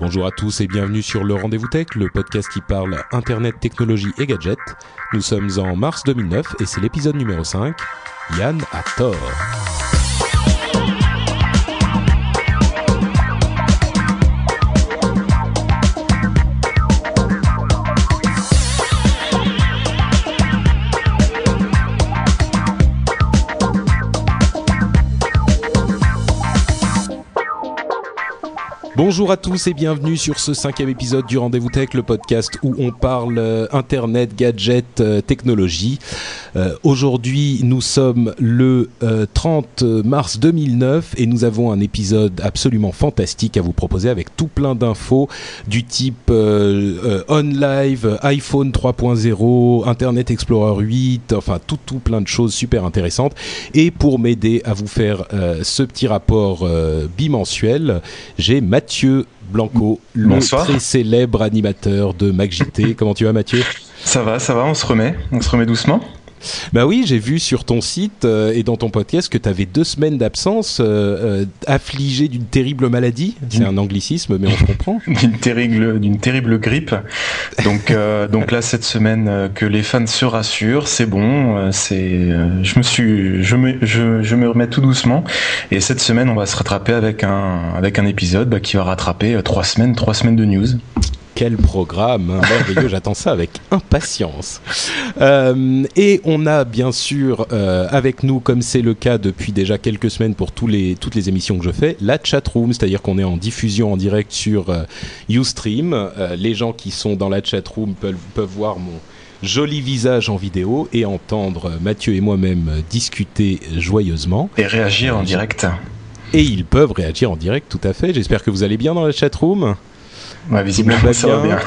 Bonjour à tous et bienvenue sur le Rendez-vous Tech, le podcast qui parle Internet, technologie et gadgets. Nous sommes en mars 2009 et c'est l'épisode numéro 5. Yann a tort. Bonjour à tous et bienvenue sur ce cinquième épisode du Rendez-vous Tech, le podcast où on parle euh, Internet, gadgets, euh, technologie. Euh, Aujourd'hui, nous sommes le 30 mars 2009 et nous avons un épisode absolument fantastique à vous proposer avec tout plein d'infos du type On Live, iPhone 3.0, Internet Explorer 8, enfin tout, tout plein de choses super intéressantes. Et pour m'aider à vous faire ce petit rapport bimensuel, j'ai Mathieu Mathieu Blanco, le très célèbre animateur de MacJT. Comment tu vas Mathieu? Ça va, ça va, on se remet, on se remet doucement. Bah oui, j'ai vu sur ton site euh, et dans ton podcast que tu avais deux semaines d'absence euh, euh, affligé d'une terrible maladie. C'est un anglicisme, mais on comprend. d'une terrible, d'une terrible grippe. Donc, donc là, cette semaine, que les fans se rassurent, c'est bon. c'est, je me suis, je me, je, je, me remets tout doucement. Et cette semaine, on va se rattraper avec un, avec un épisode bah, qui va rattraper trois semaines, trois semaines de news quel programme hein. merveilleux, j'attends ça avec impatience. Euh, et on a bien sûr euh, avec nous, comme c'est le cas depuis déjà quelques semaines pour tous les, toutes les émissions que je fais, la chat room, c'est-à-dire qu'on est en diffusion en direct sur euh, Ustream. les gens qui sont dans la chat room peuvent, peuvent voir mon joli visage en vidéo et entendre Mathieu et moi-même discuter joyeusement. Et réagir en direct. Et ils peuvent réagir en direct, tout à fait. J'espère que vous allez bien dans la chat room. Ouais, visiblement, ça va bien.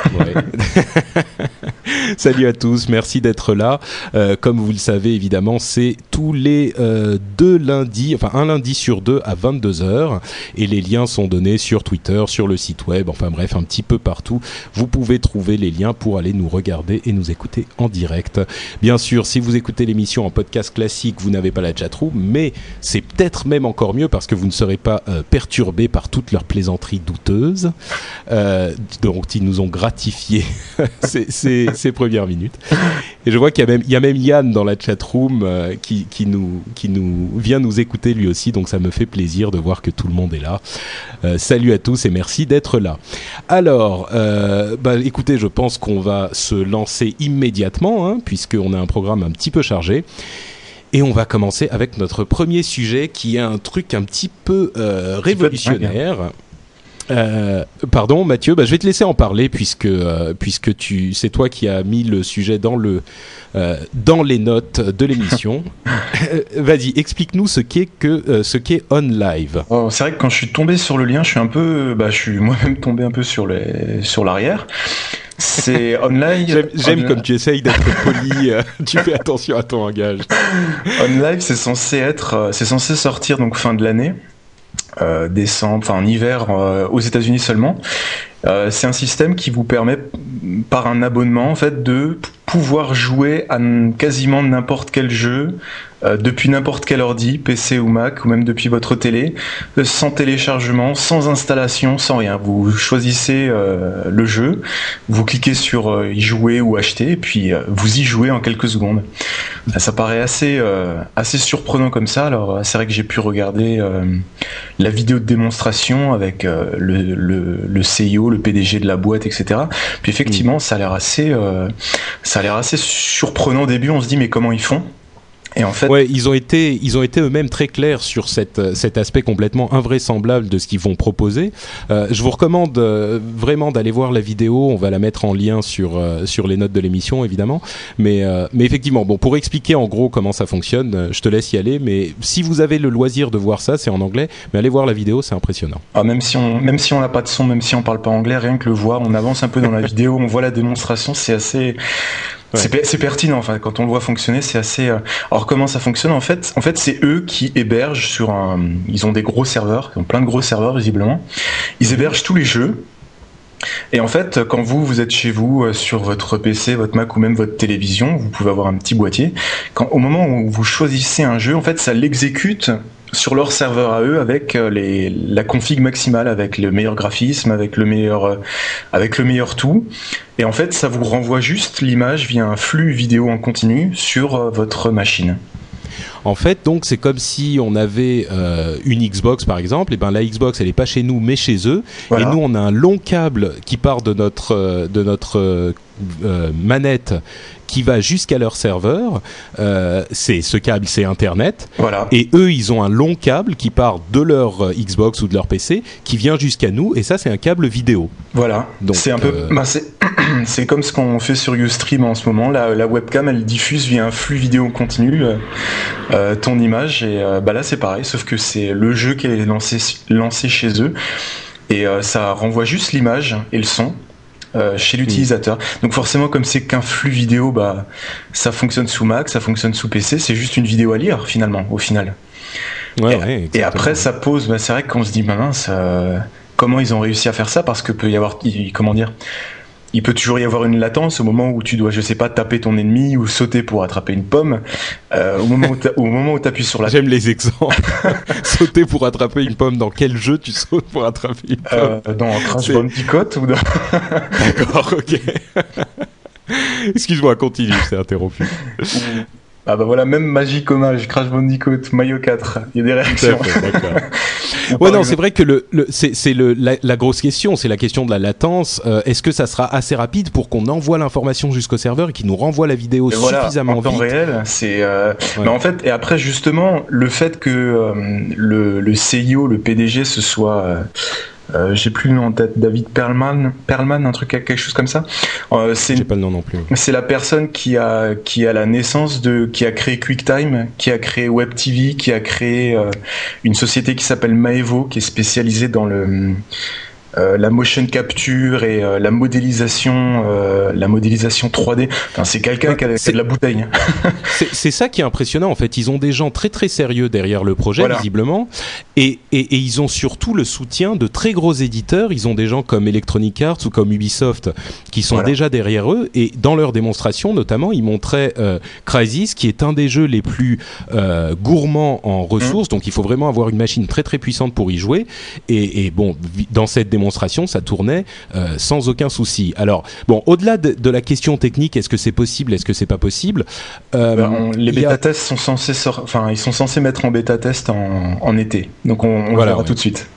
Salut à tous, merci d'être là. Euh, comme vous le savez, évidemment, c'est tous les euh, deux lundis, enfin un lundi sur deux à 22h. Et les liens sont donnés sur Twitter, sur le site web, enfin bref, un petit peu partout. Vous pouvez trouver les liens pour aller nous regarder et nous écouter en direct. Bien sûr, si vous écoutez l'émission en podcast classique, vous n'avez pas la chatroom, mais c'est peut-être même encore mieux parce que vous ne serez pas euh, perturbé par toutes leurs plaisanteries douteuses. Euh, dont ils nous ont gratifié ces, ces, premières minutes. Et je vois qu'il y, a même, il y a même Yann dans la chat room euh, qui, qui, nous, qui nous vient nous écouter lui aussi, donc ça me fait plaisir de voir que tout le monde est là. Euh, salut à tous et merci d'être là. Alors, euh, bah, écoutez, je pense qu'on va se lancer immédiatement, hein, puisqu'on a un programme un petit peu chargé. Et on va commencer avec notre premier sujet qui est un truc un petit peu révolutionnaire. Euh, pardon Mathieu, bah, je vais te laisser en parler puisque euh, puisque tu c'est toi qui as mis le sujet dans le euh, dans les notes de l'émission. Vas-y, explique-nous ce qu'est que ce qu'est On Live. Oh, c'est vrai que quand je suis tombé sur le lien, je suis un peu bah, je suis moi-même tombé un peu sur les sur l'arrière. C'est online. J'aime comme tu essayes d'être poli. tu fais attention à ton langage. On Live, c'est censé être, c'est censé sortir donc fin de l'année. Euh, décembre, enfin en hiver euh, aux États-Unis seulement. Euh, c'est un système qui vous permet par un abonnement en fait de pouvoir jouer à quasiment n'importe quel jeu euh, depuis n'importe quel ordi, PC ou Mac, ou même depuis votre télé, euh, sans téléchargement, sans installation, sans rien. Vous choisissez le jeu, vous cliquez sur y jouer ou acheter, et puis vous y jouez en quelques secondes. Ça paraît assez assez surprenant comme ça. Alors c'est vrai que j'ai pu regarder la vidéo de démonstration avec le, le, le le PDG de la boîte, etc. Puis effectivement, ça a l'air assez ça a l'air assez surprenant au début. On se dit mais comment ils font? Et en fait, ouais, ils ont été, ils ont été eux-mêmes très clairs sur cette, euh, cet aspect complètement invraisemblable de ce qu'ils vont proposer. Euh, je vous recommande euh, vraiment d'aller voir la vidéo. On va la mettre en lien sur euh, sur les notes de l'émission, évidemment. Mais mais effectivement, bon, pour expliquer en gros comment ça fonctionne, je te laisse y aller. Mais si vous avez le loisir de voir ça, c'est en anglais. Mais allez voir la vidéo, c'est impressionnant. Ah, même si on même si on n'a pas de son, même si on parle pas anglais, rien que le voir, on avance un peu dans la vidéo, on voit la démonstration, c'est assez c'est pertinent. Enfin, quand on le voit fonctionner, c'est assez. Euh, alors comment ça fonctionne en fait En fait, c'est eux qui hébergent sur un. Ils ont des gros serveurs, ils ont plein de gros serveurs visiblement. Ils hébergent tous les jeux. Et en fait, quand vous vous êtes chez vous sur votre PC, votre Mac ou même votre télévision, vous pouvez avoir un petit boîtier. Quand au moment où vous choisissez un jeu, en fait, ça l'exécute sur leur serveur à eux avec euh, la config maximale, avec le meilleur graphisme, avec le meilleur, euh, avec le meilleur tout. Et en fait, ça vous renvoie juste l'image via un flux vidéo en continu sur euh, votre machine. En fait, donc c'est comme si on avait une Xbox par exemple, et ben la Xbox elle est pas chez nous mais chez eux, et nous on a un long câble qui part de notre de notre manette qui va jusqu'à leur serveur. Euh, c'est ce câble, c'est Internet. Voilà. Et eux, ils ont un long câble qui part de leur euh, Xbox ou de leur PC, qui vient jusqu'à nous. Et ça, c'est un câble vidéo. Voilà. Donc c'est un peu, euh, bah, c'est comme ce qu'on fait sur UStream en ce moment. La, la, webcam, elle diffuse via un flux vidéo continu euh, ton image. Et bah là, c'est pareil, sauf que c'est le jeu qui est lancé lancé chez eux. Et ça renvoie juste l'image et le son euh, chez l'utilisateur. Donc forcément, comme c'est qu'un flux vidéo, bah ça fonctionne sous Mac, ça fonctionne sous PC. C'est juste une vidéo à lire finalement, au final. Ouais, et, après, ça pose. Bah, c'est vrai qu'on se dit, bah, mince, euh, comment ils ont réussi à faire ça? Parce que peut y avoir, comment dire il peut toujours y avoir une latence au moment où tu dois, je sais pas, taper ton ennemi ou sauter pour attraper une pomme. Euh, au moment où au moment où t'appuies sur la. J'aime les exemples. sauter pour attraper une pomme. Dans quel jeu tu sautes pour attraper une pomme euh, Dans Crash Bandicoot ou dans. D'accord, ok. Excuse-moi, continue, c'est interrompu. Ah bah voilà, même Magic Hommage, Crash Bandicoot, Mario 4, il y a des réactions. ouais non, c'est vrai que le, le c'est le la, la, grosse question, c'est la question de la latence. Euh, Est-ce que ça sera assez rapide pour qu'on envoie l'information jusqu'au serveur et qu'il nous renvoie la vidéo suffisamment voilà, en temps réel, c'est. Euh... Mais en fait, et après justement, le fait que euh, le, le CIO, le PDG, ce soit euh, j'ai plus le nom en tête, David Perlman, Perlman, un truc quelque chose comme ça. Euh, c'est j'ai pas le nom non plus. C'est la personne qui a qui a la naissance de qui a créé QuickTime, qui a créé WebTV, qui a créé euh, une société qui s'appelle Maevo, qui est spécialisée dans le euh, la motion capture et euh, la modélisation, euh, la modélisation 3D. Enfin, c'est quelqu'un qui, a de la bouteille. c'est ça qui est impressionnant en fait. Ils ont des gens très très sérieux derrière le projet visiblement, et, et, et, ils ont surtout le soutien de très gros éditeurs. Ils ont des gens comme Electronic Arts ou comme Ubisoft qui sont déjà derrière eux. Et dans leur démonstration, notamment, ils montraient Crysis, qui est un des jeux les plus gourmands en ressources. Mmh. Donc, il faut vraiment avoir une machine très très puissante pour y jouer. Et, et bon, dans cette démonstration démonstration, ça tournait euh, sans aucun souci. Alors, bon, au-delà de, de, la question technique, est-ce que c'est possible, est-ce que c'est pas possible euh, ben, Les bêta-tests sont censés, enfin, ils sont censés mettre en bêta-test en, en, été. Donc, on, on voilà, verra ouais. tout de suite.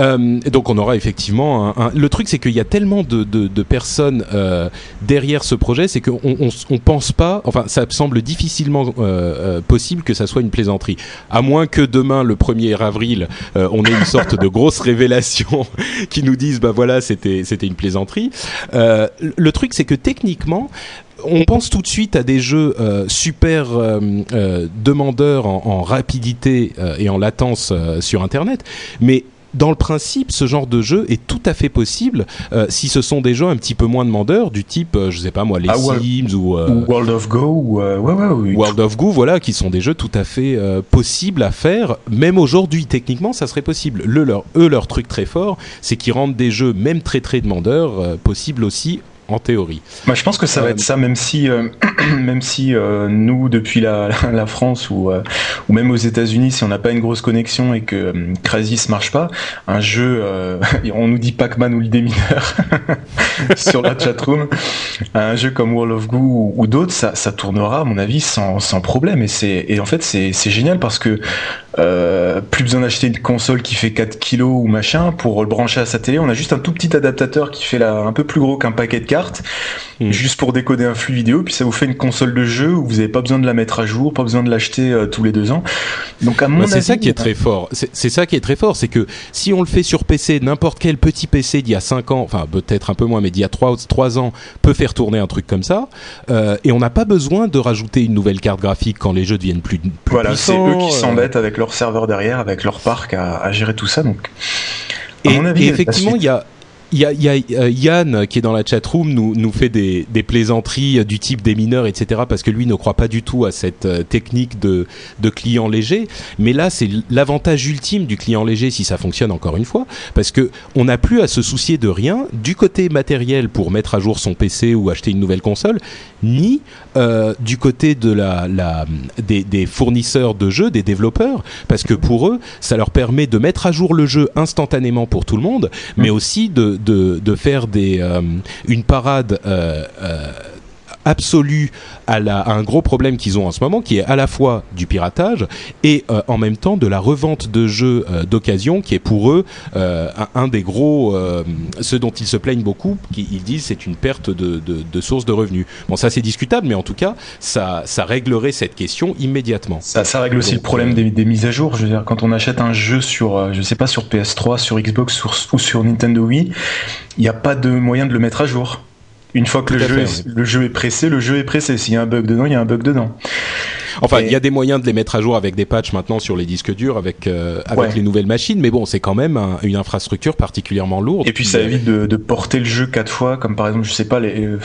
Euh, donc on aura effectivement un, un... le truc c'est qu'il y a tellement de, de, de personnes euh, derrière ce projet c'est qu'on on, on, pense pas enfin ça semble difficilement euh, euh, possible que ça soit une plaisanterie. À moins que demain le 1er avril euh, on ait une sorte de grosse révélation qui nous dise bah voilà c'était c'était une plaisanterie. Le truc c'est que techniquement on pense tout de suite à des jeux euh, super euh, demandeurs en, en rapidité et en latence sur Internet, mais dans le principe, ce genre de jeu est tout à fait possible euh, si ce sont des jeux un petit peu moins demandeurs, du type, euh, je sais pas moi, les ah, Sims ou, euh, ou, World of Go, ou ouais, ouais, oui. World of Go, voilà, qui sont des jeux tout à fait possibles à faire. Même aujourd'hui, techniquement, ça serait possible. Le, leur, eux, leur truc très fort, c'est qu'ils rendent des jeux, même très très demandeurs, possibles aussi en théorie. Bah, je pense que ça va être ça, même si, euh, même si euh, nous, depuis la, la France ou, euh, ou même aux États-Unis, si on n'a pas une grosse connexion et que euh, Crysis marche pas, un jeu, on nous dit Pac-Man ou le démineur sur la chatroom, un jeu comme World of Goo ou, ou d'autres, ça, ça tournera, à mon avis, sans, sans problème. Et, c'est, et en fait, c'est, c'est génial parce que euh, plus besoin d'acheter une console qui fait 4 kilos ou machin pour le brancher à sa télé. On a juste un tout petit adaptateur qui fait un peu plus gros qu'un paquet de cartes, mmh. juste pour décoder un flux vidéo. Puis ça vous fait une console de jeu où vous n'avez pas besoin de la mettre à jour, pas besoin de l'acheter euh, tous les deux ans. Donc à mon bah, c'est ça qui est très fort. C'est ça qui est très fort, c'est que si on le fait sur PC, n'importe quel petit PC d'il y a 5 ans, enfin peut-être un peu moins, mais d'il y a 3, 3 ans, peut faire tourner un truc comme ça. Euh, et on n'a pas besoin de rajouter une nouvelle carte graphique quand les jeux deviennent plus, plus voilà, puissants. Voilà, c'est eux qui s'embêtent avec leur serveur derrière, avec leur parc à, à gérer tout ça. Donc, et, mon avis, et effectivement, il y a y a, y a euh, Yann qui est dans la chatroom nous nous fait des, des plaisanteries du type des mineurs etc parce que lui ne croit pas du tout à cette euh, technique de de client léger. Mais là c'est l'avantage ultime du client léger si ça fonctionne encore une fois parce que on n'a plus à se soucier de rien du côté matériel pour mettre à jour son PC ou acheter une nouvelle console ni euh, du côté de la, la des, des fournisseurs de jeux des développeurs parce que pour eux ça leur permet de mettre à jour le jeu instantanément pour tout le monde mais aussi de de, de faire des, euh, une parade euh, euh, absolue à, la, à, un gros problème qu'ils ont en ce moment, qui est à la fois du piratage et euh, en même temps de la revente de jeux euh, d'occasion, qui est pour eux euh, un, un, des gros, ce dont ils se plaignent beaucoup, qui, ils disent c'est une perte de, de, de source de revenus. Bon, ça c'est discutable, mais en tout cas, ça, ça réglerait cette question immédiatement. Ça, ça règle aussi le problème des, des, mises à jour. Je veux dire, quand on achète un jeu sur, je sais pas, sur PS3, sur Xbox sur, ou sur Nintendo Wii, il n'y a pas de moyen de le mettre à jour. Une fois que le jeu, fait, est, oui. le jeu est pressé, le jeu est pressé. S'il y a un bug dedans, il y a un bug dedans. Enfin, il y a des moyens de les mettre à jour avec des patchs maintenant sur les disques durs, avec euh, avec ouais. les nouvelles machines. Mais bon, c'est quand même un, une infrastructure particulièrement lourde. Et puis ça évite de, de, porter le jeu quatre fois, comme par exemple, je sais pas, les, euh,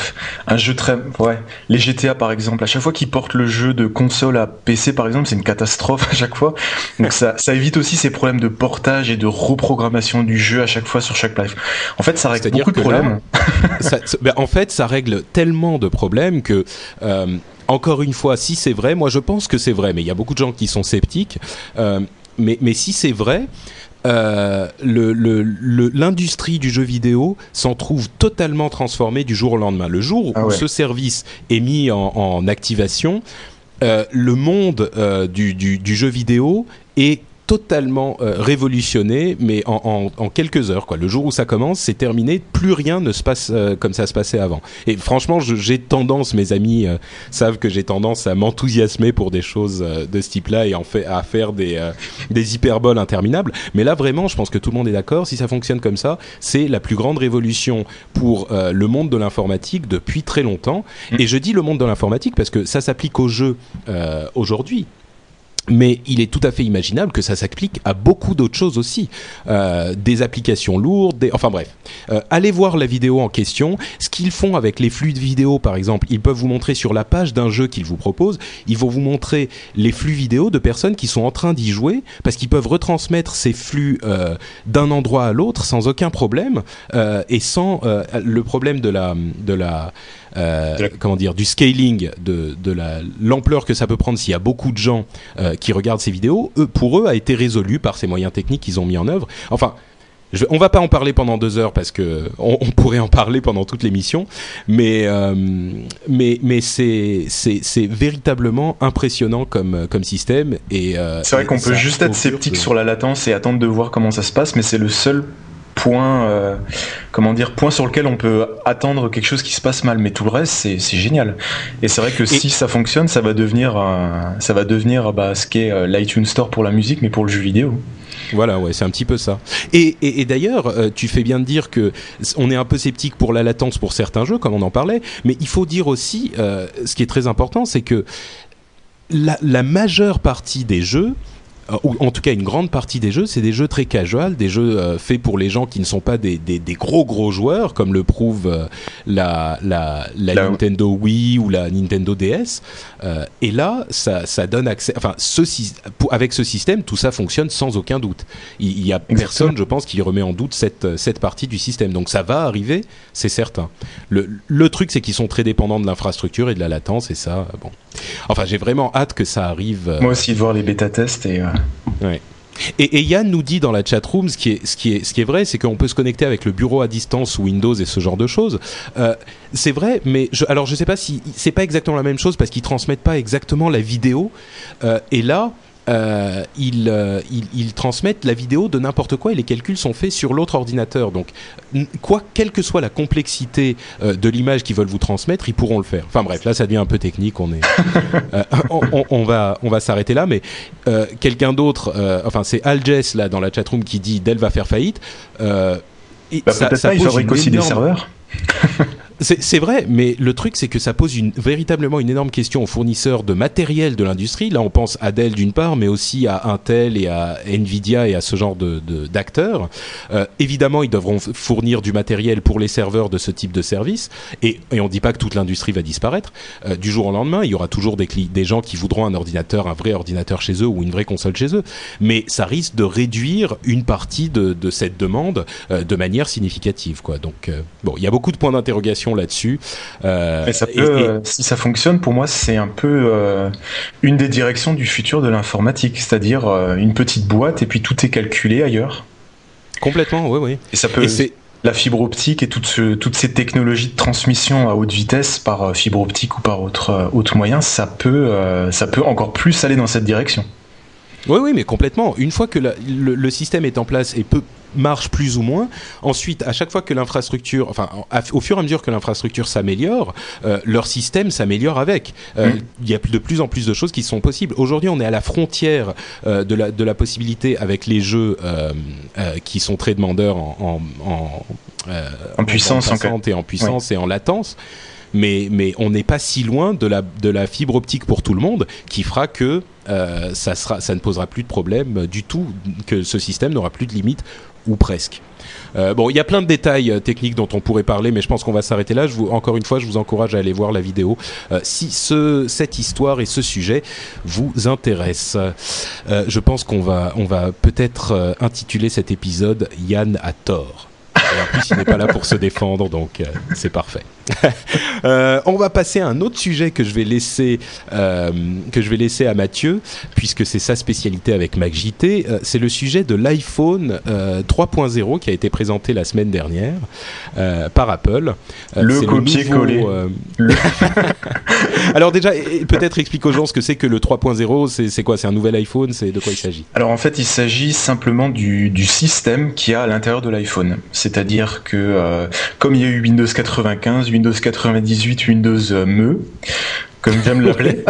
un jeu très, ouais, les GTA par exemple. À chaque fois qu'ils portent le jeu de console à PC par exemple, c'est une catastrophe à chaque fois. Donc ça, ça évite aussi ces problèmes de portage et de reprogrammation du jeu à chaque fois sur chaque live. En fait, ça règle beaucoup de problèmes. Là, ça, ben, en fait, ça règle tellement de problèmes que euh, encore une fois, si c'est vrai, moi je pense que c'est vrai, mais il y a beaucoup de gens qui sont sceptiques. Euh, mais, mais si c'est vrai, euh, l'industrie le, le, du jeu vidéo s'en trouve totalement transformée du jour au lendemain. Le jour ah où ouais. ce service est mis en, en activation, euh, le monde euh, du, du, du, jeu vidéo est totalement euh, révolutionné, mais en, en, en, quelques heures. Quoi. Le jour où ça commence, c'est terminé. Plus rien ne se passe euh, comme ça se passait avant. Et franchement, j'ai tendance, mes amis euh, savent que j'ai tendance à m'enthousiasmer pour des choses de ce type-là et en fait à faire des, des hyperboles interminables. Mais là, vraiment, je pense que tout le monde est d'accord. Si ça fonctionne comme ça, c'est la plus grande révolution pour le monde de l'informatique depuis très longtemps. Mmh. Et je dis le monde de l'informatique parce que ça s'applique aux jeux aujourd'hui mais il est tout à fait imaginable que ça s'applique à beaucoup d'autres choses aussi, euh, des applications lourdes, des... enfin bref. Euh, allez voir la vidéo en question. Ce qu'ils font avec les flux de vidéo, par exemple, ils peuvent vous montrer sur la page d'un jeu qu'ils vous proposent, ils vont vous montrer les flux vidéo de personnes qui sont en train d'y jouer, parce qu'ils peuvent retransmettre ces flux euh, d'un endroit à l'autre sans aucun problème euh, et sans euh, le problème de la de la euh, comment dire, du scaling, de, de l'ampleur que ça peut prendre s'il y a beaucoup de gens euh, qui regardent ces vidéos, eux, pour eux, a été résolu par ces moyens techniques qu'ils ont mis en œuvre. Enfin, je, on va pas en parler pendant deux heures parce que on, on pourrait en parler pendant toute l'émission, mais euh, mais mais c'est véritablement impressionnant comme comme système et euh, c'est vrai qu'on peut juste être sceptique que... sur la latence et attendre de voir comment ça se passe, mais c'est le seul point, euh, comment dire, point sur lequel on peut attendre quelque chose qui se passe mal. Mais tout le reste, c'est, génial. Et c'est vrai que et si ça fonctionne, ça va devenir, ça va devenir bah, ce qu'est euh, l'iTunes Store pour la musique, mais pour le jeu vidéo. Voilà, ouais, c'est un petit peu ça. Et, et, et d'ailleurs, euh, tu fais bien de dire que on est un peu sceptique pour la latence pour certains jeux, comme on en parlait, mais il faut dire aussi, euh, ce qui est très important, c'est que la, la majeure partie des jeux ou en tout cas une grande partie des jeux, c'est des jeux très casual, des jeux euh, faits pour les gens qui ne sont pas des, des, des gros gros joueurs, comme le prouve euh, la, la, la, la, Nintendo Wii ou la Nintendo DS. Euh, et là, ça, ça donne accès. Enfin, ce, avec ce système, tout ça fonctionne sans aucun doute. Il, il y a Exactement. personne, je pense, qui remet en doute cette, cette partie du système. Donc ça va arriver, c'est certain. Le, le truc, c'est qu'ils sont très dépendants de l'infrastructure et de la latence, et ça, bon. Enfin, j'ai vraiment hâte que ça arrive. Moi aussi, de voir les bêta-tests et. Euh... Et, Yann nous dit dans la chat room, ce qui est, ce qui est, ce qui est vrai, c'est qu'on peut se connecter avec le bureau à distance ou Windows et ce genre de choses. Euh, c'est vrai, mais alors je sais pas si c'est pas exactement la même chose parce qu'ils transmettent pas exactement la vidéo. Euh, et là, euh, ils, euh, ils, ils, transmettent la vidéo de n'importe quoi et les calculs sont faits sur l'autre ordinateur. Donc, quoi, quelle que soit la complexité euh, de l'image qu'ils veulent vous transmettre, ils pourront le faire. Enfin bref, là ça devient un peu technique. On est, euh, on, on, on, va, on va s'arrêter là. Mais euh, quelqu'un d'autre, enfin c'est Alges là dans la chatroom qui dit Dell va faire faillite. bah, ça, ça pas, ils fabriquent aussi énorme... des serveurs. C'est vrai, mais le truc, c'est que ça pose véritablement une énorme question aux fournisseurs de matériel de l'industrie. Là, on pense à Dell d'une part, mais aussi à Intel et à Nvidia et à ce genre d'acteurs. De, euh, évidemment, ils devront fournir du matériel pour les serveurs de ce type de service. Et, on ne dit pas que toute l'industrie va disparaître. Euh, du jour au lendemain, il y aura toujours des, gens qui voudront un ordinateur, un vrai ordinateur chez eux ou une vraie console chez eux. Mais ça risque de réduire une partie de, cette demande euh, de manière significative. Donc, bon, il y a beaucoup de points d'interrogation là-dessus. Euh, et. Euh, si ça fonctionne, pour moi, c'est un peu euh, une des directions du futur de l'informatique, c'est-à-dire euh, une petite boîte et puis tout est calculé ailleurs. Complètement, oui, oui. Et ça peut. Et la fibre optique et toutes, ce, toutes ces technologies de transmission à haute vitesse par fibre optique ou par autre, autre moyen, ça peut, ça peut encore plus aller dans cette direction. Oui, oui, mais complètement. Une fois que la, le, le, système est en place et peut marche plus ou moins. Ensuite, à chaque fois que l'infrastructure, enfin, au fur et à mesure que l'infrastructure s'améliore, euh, leur système s'améliore avec. Euh, mmh. Il y a de plus en plus de choses qui sont possibles. Aujourd'hui, on est à la frontière euh, de, la, de la possibilité avec les jeux qui sont très demandeurs en, en, en, en puissance, en, et en puissance et en latence mais, mais on n'est pas si loin de la, de la fibre optique pour tout le monde qui fera que euh, ça, sera, ça ne posera plus de problème du tout, que ce système n'aura plus de limites ou presque. Euh, bon, il y a plein de détails euh, techniques dont on pourrait parler, mais je pense qu'on va s'arrêter là. Je vous, encore une fois, je vous encourage à aller voir la vidéo euh, si ce, cette histoire et ce sujet vous intéressent. Euh, je pense qu'on va, on va peut-être intituler cet épisode Yann a tort. Et en plus, il n'est pas là pour se défendre, donc euh, c'est parfait. euh, on va passer à un autre sujet que je vais laisser, euh, que je vais laisser à Mathieu, puisque c'est sa spécialité avec MacJT. Euh, c'est le sujet de l'iPhone 3.0 qui a été présenté la semaine dernière euh, par Apple. le copier-coller. Le... Alors déjà, peut-être explique aux gens ce que c'est que le 3.0. C'est quoi C'est un nouvel iPhone C'est de quoi il s'agit? Alors en fait, il s'agit simplement du, du système qui a à l'intérieur de l'iPhone. C'est c'est-à-dire que euh, comme il y a eu Windows 95, Windows 98, Windows euh, ME, comme j'aime l'appeler,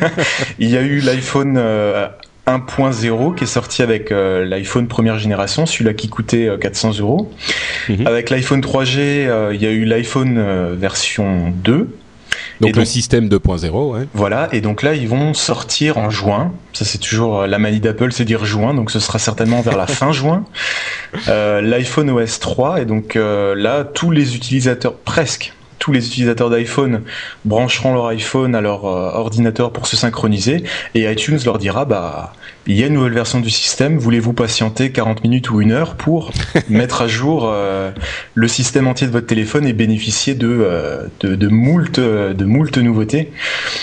il y a eu l'iPhone euh, 1.0 qui est sorti avec euh, l'iPhone première génération, celui-là qui coûtait 400 euros. Mm-hmm. Avec l'iPhone 3G, il y a eu l'iPhone version 2 donc, le système 2.0, ouais. Voilà, et donc là, ils vont sortir en juin. Ça, c'est toujours la manie d'Apple, c'est dire juin, donc ce sera certainement vers la fin juin. Euh, L'iPhone OS 3, et donc euh, là, tous les utilisateurs, presque tous les utilisateurs d'iPhone brancheront leur iPhone à leur euh, ordinateur pour se synchroniser, et iTunes leur dira, bah, il y a une nouvelle version du système, voulez-vous patienter 40 minutes ou une heure pour mettre à jour euh, le système entier de votre téléphone et bénéficier de, euh, de, de, moult, de moult nouveautés?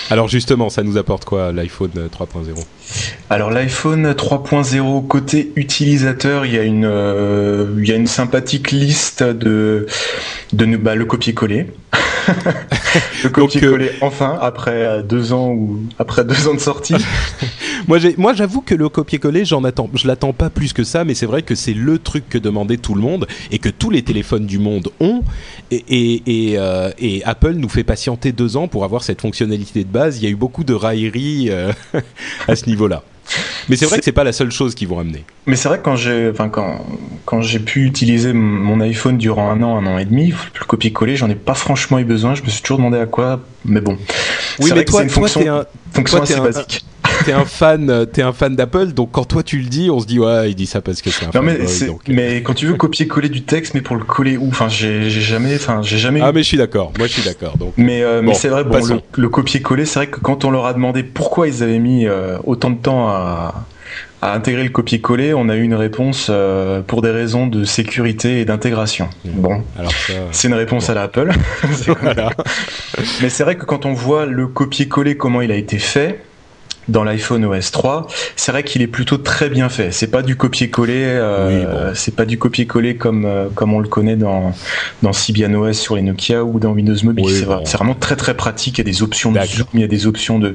Alors justement, ça nous apporte quoi l'iPhone 3.0 Alors l'iPhone 3.0, côté utilisateur, il y a une, euh, il y a une sympathique liste de, de bah, le copier-coller. le copier-coller euh, enfin après deux ans ou après deux ans de sortie. Moi, moi, j'avoue que le copier-coller, j'en attends, je l'attends pas plus que ça, mais c'est vrai que c'est le truc que demandait tout le monde et que tous les téléphones du monde ont. Et, et, et, euh, et Apple nous fait patienter deux ans pour avoir cette fonctionnalité de base. Il y a eu beaucoup de railleries euh, à ce niveau-là. Mais c'est vrai que c'est pas la seule chose qu'ils vont amener. Mais c'est vrai que quand j'ai, enfin quand quand j'ai pu utiliser mon iPhone durant un an, un an et demi, le copier-coller, j'en ai pas franchement eu besoin. Je me suis toujours demandé à quoi, mais bon. Oui, mais toi, une toi, fonction, un, fonction toi, assez un, basique. T'es un fan, t'es un fan d'Apple, donc quand toi tu le dis, on se dit ouais, il dit ça parce que c'est un. Non mais, donc... mais quand tu veux copier-coller du texte, mais pour le coller où? Enfin, j'ai jamais, enfin, j'ai jamais. Ah mais je suis d'accord. Moi je suis d'accord. Donc. Mais euh, bon, mais c'est vrai, bon, le, le copier-coller, c'est vrai que quand on leur a demandé pourquoi ils avaient mis euh, autant de temps à à intégrer le copier-coller, on a eu une réponse euh, pour des raisons de sécurité et d'intégration. Mmh. Bon, c'est une réponse bon. à l'Apple. voilà. Mais c'est vrai que quand on voit le copier-coller, comment il a été fait, dans l'iPhone OS 3, c'est vrai qu'il est plutôt très bien fait. C'est pas du copier-coller, euh, oui, bon. c'est pas du copier-coller comme euh, comme on le connaît dans dans Symbian OS sur les Nokia ou dans Windows Mobile. Oui, c'est bon. vraiment très très pratique. Il y a des options de zoom, il y a des options de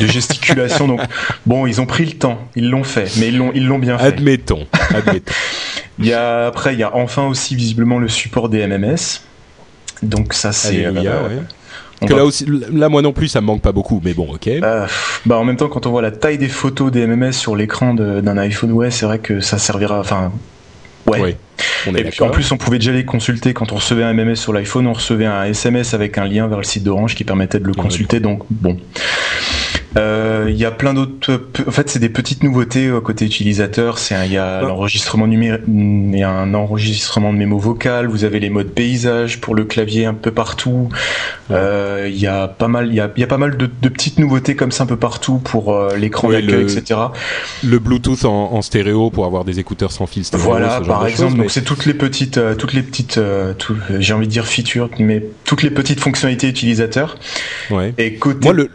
de gesticulation. donc bon, ils ont pris le temps, ils l'ont fait, mais ils l'ont ils l'ont bien fait. Admettons, admettons. il y a après il y a enfin aussi visiblement le support des MMS. Donc ça c'est euh, ouais. Que là aussi, là moi non plus, ça me manque pas beaucoup, mais bon, ok. Euh, bah en même temps, quand on voit la taille des photos des MMS sur l'écran d'un iPhone OS, c'est vrai que ça servira. Enfin, Ouais. Et puis en plus, on pouvait déjà les consulter quand on recevait un MMS sur l'iPhone, on recevait un SMS avec un lien vers le site d'Orange qui permettait de le consulter. Donc bon. Euh, il y a plein d'autres. En fait, c'est des petites nouveautés euh, côté utilisateur. C'est il y a l'enregistrement numérique, il y a un enregistrement de mémo vocal. Vous avez les modes paysage pour le clavier un peu partout. Euh, il y a pas mal, il y a, il y a pas mal de, de, petites nouveautés comme ça un peu partout pour euh, l'écran d'accueil, etc. Le Bluetooth en, en, stéréo pour avoir des écouteurs sans fil stéréo. Voilà, par exemple. Donc c'est toutes les petites, toutes les petites, tout, j'ai envie de dire features, mais toutes les petites fonctionnalités utilisateurs. Ouais. Et côté Moi, le,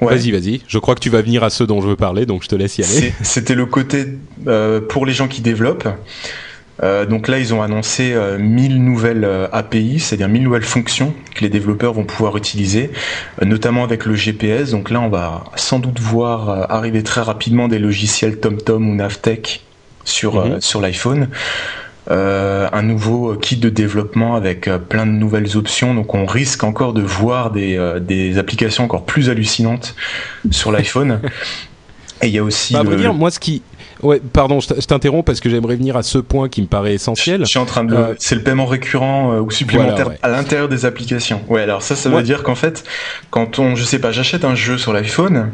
Vas-y, vas-y. Je crois que tu vas venir à ceux dont je veux parler, donc je te laisse y aller. C'était le côté euh, pour les gens qui développent. Euh, donc là, ils ont annoncé euh, 1000 nouvelles euh, API, c'est-à-dire 1000 nouvelles fonctions que les développeurs vont pouvoir utiliser, euh, notamment avec le GPS. Donc là, on va sans doute voir euh, arriver très rapidement des logiciels TomTom ou Navtech sur, Mhm. sur l'iPhone. Euh, un nouveau kit de développement avec euh, plein de nouvelles options. Donc on risque encore de voir des, euh, des applications encore plus hallucinantes sur l'iPhone. Et il y a aussi... Bah, à le- vrai dire, moi, ce qui. Ouais, pardon, je t'interromps parce que j'aimerais venir à ce point qui me paraît essentiel. Je suis en train de. Euh, c'est le paiement récurrent euh, ou supplémentaire Voilà, ouais. à l'intérieur des applications. Ouais, alors ça, ça veut dire qu'en fait, quand on, je sais pas, j'achète un jeu sur l'iPhone,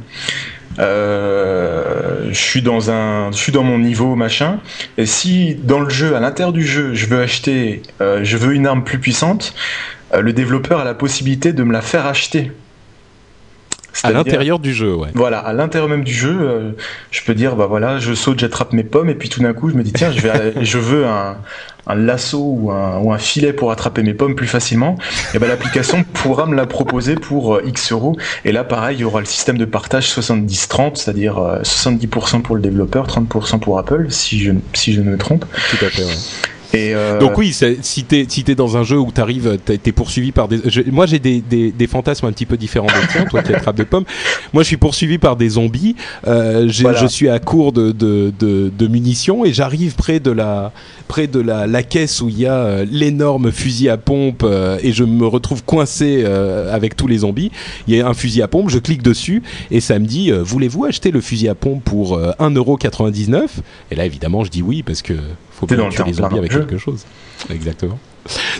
je suis dans un, je suis dans mon niveau machin, et si dans le jeu, à l'intérieur du jeu, je veux acheter, euh, je veux une arme plus puissante, euh, le développeur a la possibilité de me la faire acheter. À l'intérieur du jeu, ouais. voilà, à l'intérieur même du jeu, euh, je peux dire, bah voilà, je saute, j'attrape mes pommes, et puis tout d'un coup, je me dis, tiens, je, vais, je veux un, un lasso ou un, ou un filet pour attraper mes pommes plus facilement. Et ben l'application pourra me la proposer pour euh, X euros. Et là, pareil, il y aura le système de partage 70-30, c'est-à-dire euh, 70% pour le développeur, 30% pour Apple, si je, si je ne me trompe. Tout à fait, ouais. Et euh, Donc oui, si t'es si t'es dans un jeu où t'arrives, t'es poursuivi par des. je- moi, j'ai des, des, des fantasmes un petit peu différents des tiens. Toi qui attrapes des pommes, moi, je suis poursuivi par des zombies. Euh, Voilà. Je suis à court de de, de, de munitions et j'arrive près de la près de la, la caisse où il y a euh, l'énorme fusil à pompe euh, et je me retrouve coincé avec tous les zombies. Il y a un fusil à pompe, je clique dessus et ça me dit voulez-vous acheter le fusil à pompe pour euh, 1,99€ Et là, évidemment, je dis oui parce que faut bien dans le tuer les zombies avec quelque chose. Exactement.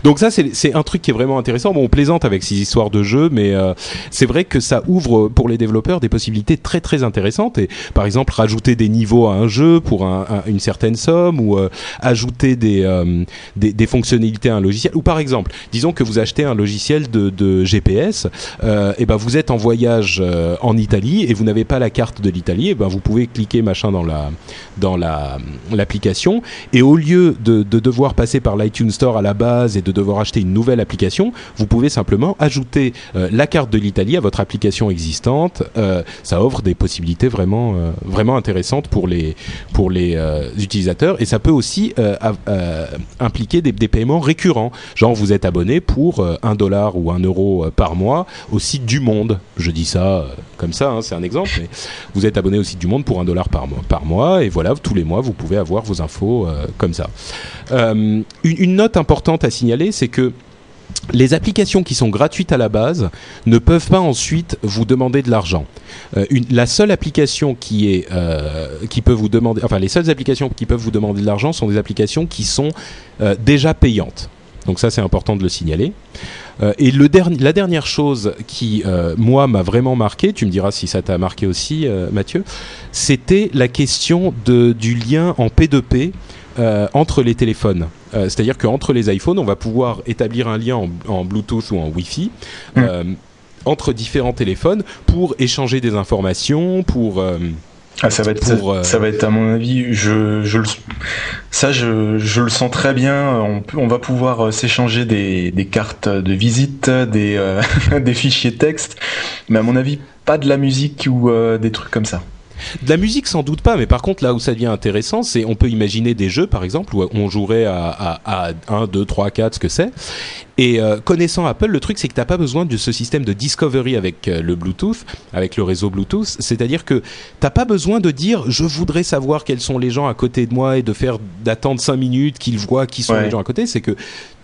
Donc ça, c'est un truc qui est vraiment intéressant. Bon, on plaisante avec ces histoires de jeux, mais euh, c'est vrai que ça ouvre pour les développeurs des possibilités très très intéressantes. Et par exemple, rajouter des niveaux à un jeu pour un- un- une certaine somme, ou euh, ajouter des, euh, des des fonctionnalités à un logiciel. Ou par exemple, disons que vous achetez un logiciel de, GPS, et ben vous êtes en voyage en Italie et vous n'avez pas la carte de l'Italie, ben vous pouvez cliquer machin dans la dans la l'application et au lieu de devoir passer par l'iTunes Store à la base et de devoir acheter une nouvelle application, vous pouvez simplement ajouter euh, la carte de l'Italie à votre application existante. Euh, ça offre des possibilités vraiment euh, vraiment intéressantes pour les pour les utilisateurs et ça peut aussi impliquer des, des paiements récurrents. Genre vous êtes abonné pour un dollar ou un euro par mois au site du Monde. Je dis ça comme ça, hein, c'est un exemple, mais vous êtes abonné au site du Monde pour un dollar par mois, et voilà tous les mois vous pouvez avoir vos infos comme ça. Une, une note importante à signaler, c'est que les applications qui sont gratuites à la base ne peuvent pas ensuite vous demander de l'argent. Euh, la seule application qui est euh, qui peut vous demander, enfin les seules applications qui peuvent vous demander de l'argent sont des applications qui sont euh, déjà payantes. Donc ça c'est important de le signaler. Et le la dernière chose qui moi m'a vraiment marqué, tu me diras si ça t'a marqué aussi, Mathieu, c'était la question de, du lien en P2P euh, entre les téléphones. Euh, C'est-à-dire qu'entre les iPhones, on va pouvoir établir un lien en, en Bluetooth ou en Wi-Fi. Mm. euh, entre différents téléphones pour échanger des informations, pour Ah, ça va être, pour, ça va être à mon avis, je, je le, ça je, je le sens très bien. On, peut- on va pouvoir s'échanger des, des cartes de visite, des, des fichiers texte, mais à mon avis pas de la musique ou des trucs comme ça. De la musique, sans doute pas, mais par contre, là où ça devient intéressant, c'est on peut imaginer des jeux, par exemple, où on jouerait à, à, à 1, 2, 3, 4, ce que c'est. Et euh, connaissant Apple, le truc, c'est que tu n'as pas besoin de ce système de discovery avec euh, le Bluetooth, avec le réseau Bluetooth. C'est-à-dire que t'as pas besoin de dire je voudrais savoir quels sont les gens à côté de moi et de faire d'attendre 5 minutes qu'ils voient qui sont Ouais. les gens à côté. C'est que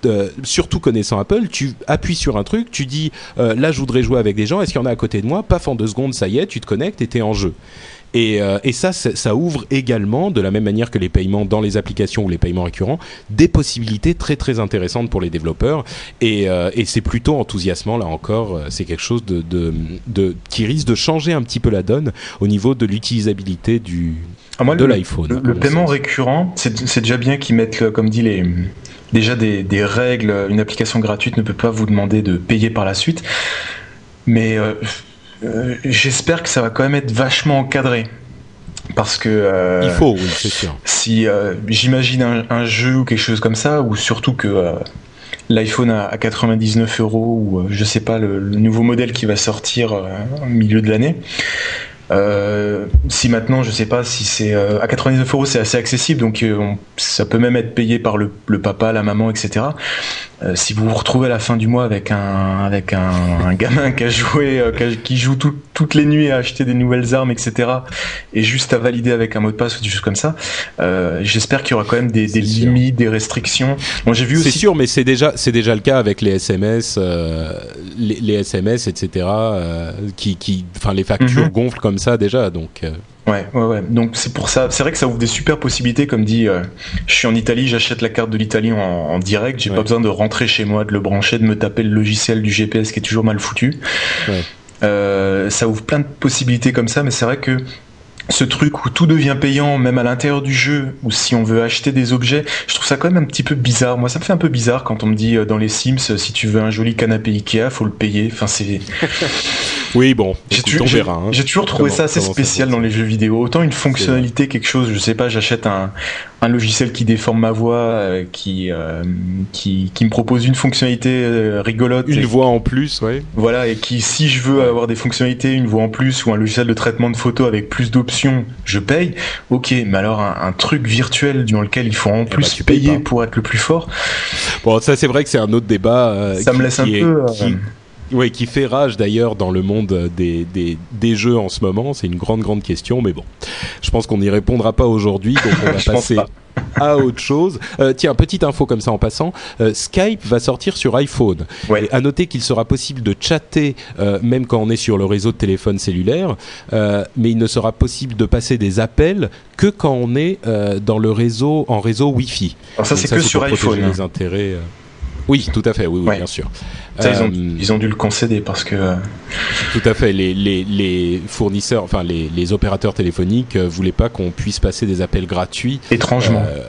euh, surtout connaissant Apple, tu appuies sur un truc, tu dis là je voudrais jouer avec des gens, est-ce qu'il y en a à côté de moi? Paf en deux secondes, ça y est, tu te connectes et t'es en jeu. Et, et ça, ça ouvre également, de la même manière que les paiements dans les applications ou les paiements récurrents, des possibilités très très intéressantes pour les développeurs. Et, et c'est plutôt enthousiasmant là encore. C'est quelque chose de, de, de, qui risque de changer un petit peu la donne au niveau de l'utilisabilité du ah, de l'iPhone. Le, paiement récurrent, c'est déjà bien qu'ils mettent, comme dit les déjà des, des, règles. Une application gratuite ne peut pas vous demander de payer par la suite. Mais euh, euh, j'espère que ça va quand même être vachement encadré. Parce que. Euh, Il faut, oui, c'est sûr. Si j'imagine un, un, jeu ou quelque chose comme ça, ou surtout que l'iPhone à, 99 euros, ou je sais pas, le, le, nouveau modèle qui va sortir au milieu de l'année. Euh, si maintenant, je sais pas si c'est euh, à 99 euros, c'est assez accessible, donc euh, ça peut même être payé par le, papa, la maman, etc. Si vous vous retrouvez à la fin du mois avec un avec un, gamin qui a joué, qui, joue tout, toutes les nuits à acheter des nouvelles armes, etc. et juste à valider avec un mot de passe ou des choses comme ça, euh, j'espère qu'il y aura quand même des, des limites, des restrictions. Bon, j'ai vu C'est sûr, mais c'est déjà c'est déjà le cas avec les SMS, les, les, SMS, etc. qui qui, enfin les factures mhm. gonflent comme ça déjà, donc. Ouais, ouais, ouais. Donc c'est pour ça. C'est vrai que ça ouvre des super possibilités. Comme dit, euh, je suis en Italie, j'achète la carte de l'Italie en, en, direct. J'ai pas besoin de rentrer chez moi, de le brancher, de me taper le logiciel du GPS qui est toujours mal foutu. Ouais. Euh, ça ouvre plein de possibilités comme ça, mais c'est vrai que ce truc où tout devient payant, même à l'intérieur du jeu, ou si on veut acheter des objets, je trouve ça quand même un petit peu bizarre. Moi, ça me fait un peu bizarre quand on me dit euh, dans les Sims, si tu veux un joli canapé Ikea, faut le payer. Enfin, c'est. oui, bon. J'ai tu, hein. toujours trouvé ça assez spécial dans les jeux vidéo. Autant une fonctionnalité, quelque chose, je sais pas, j'achète un, un logiciel qui déforme ma voix, euh, qui, euh, qui, qui me propose une fonctionnalité euh, rigolote. Une voix en plus, ouais. Voilà, et qui, si je veux avoir des fonctionnalités, une voix en plus, ou un logiciel de traitement de photos avec plus d'options, je paye. Ok, mais alors un, truc virtuel dans lequel il faut en eh plus bah, payer pour être le plus fort. Bon, ça c'est vrai que c'est un autre débat. ça me laisse un peu. Oui, qui fait rage d'ailleurs dans le monde des, des, des, jeux en ce moment. C'est une grande, grande question, mais bon, je pense qu'on n'y répondra pas aujourd'hui, donc on va passer à autre chose. Euh, tiens, petite info comme ça en passant, euh, Skype va sortir sur iPhone. Ouais. Et à noter qu'il sera possible de chatter euh, même quand on est sur le réseau de téléphone cellulaire, mais il ne sera possible de passer des appels que quand on est dans le réseau en réseau Wi-Fi. Alors ça, c'est que sur iPhone. Les intérêts. Oui, tout à fait, oui, oui ouais. bien sûr. Ça, ils, ont, euh, ils, ont, dû le concéder parce que. Euh, tout à fait. Les, les, les fournisseurs, enfin les, les, opérateurs téléphoniques euh, voulaient pas qu'on puisse passer des appels gratuits. Étrangement. Euh,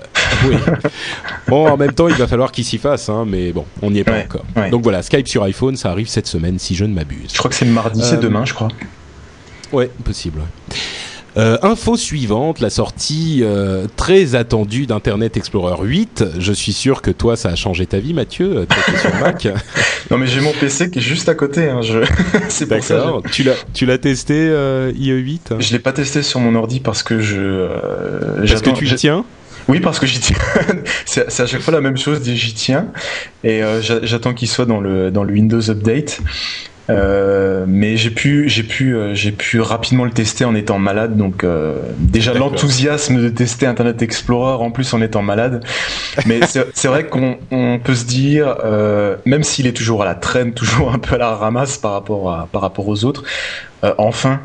oui. bon, en même temps, il va falloir qu'ils s'y fassent, hein, mais bon, on n'y est pas ouais, encore. Ouais. Donc voilà, Skype sur iPhone, ça arrive cette semaine, si je ne m'abuse. Je crois que c'est mardi, c'est demain, je crois. Ouais, possible. Euh, info suivante, la sortie euh, très attendue d'Internet Explorer 8. Je suis sûr que toi, ça a changé ta vie, Mathieu. Euh, sur Mac. non, mais j'ai mon PC qui est juste à côté. Hein, je... C'est pour ça. Tu l'as, tu l'as testé euh, IE8 Je l'ai pas testé sur mon ordi parce que je. Parce que tu y tiens? Oui, parce que j'y tiens. c'est à chaque fois la même chose, j'y tiens. Et euh, j'attends qu'il soit dans le, dans le Windows Update. Euh, mais j'ai pu, j'ai pu, euh, j'ai pu rapidement le tester en étant malade. Donc euh, déjà l'enthousiasme de tester Internet Explorer en plus en étant malade. Mais c'est vrai qu'on on peut se dire, euh, même s'il est toujours à la traîne, toujours un peu à la ramasse par rapport à, par rapport aux autres, enfin.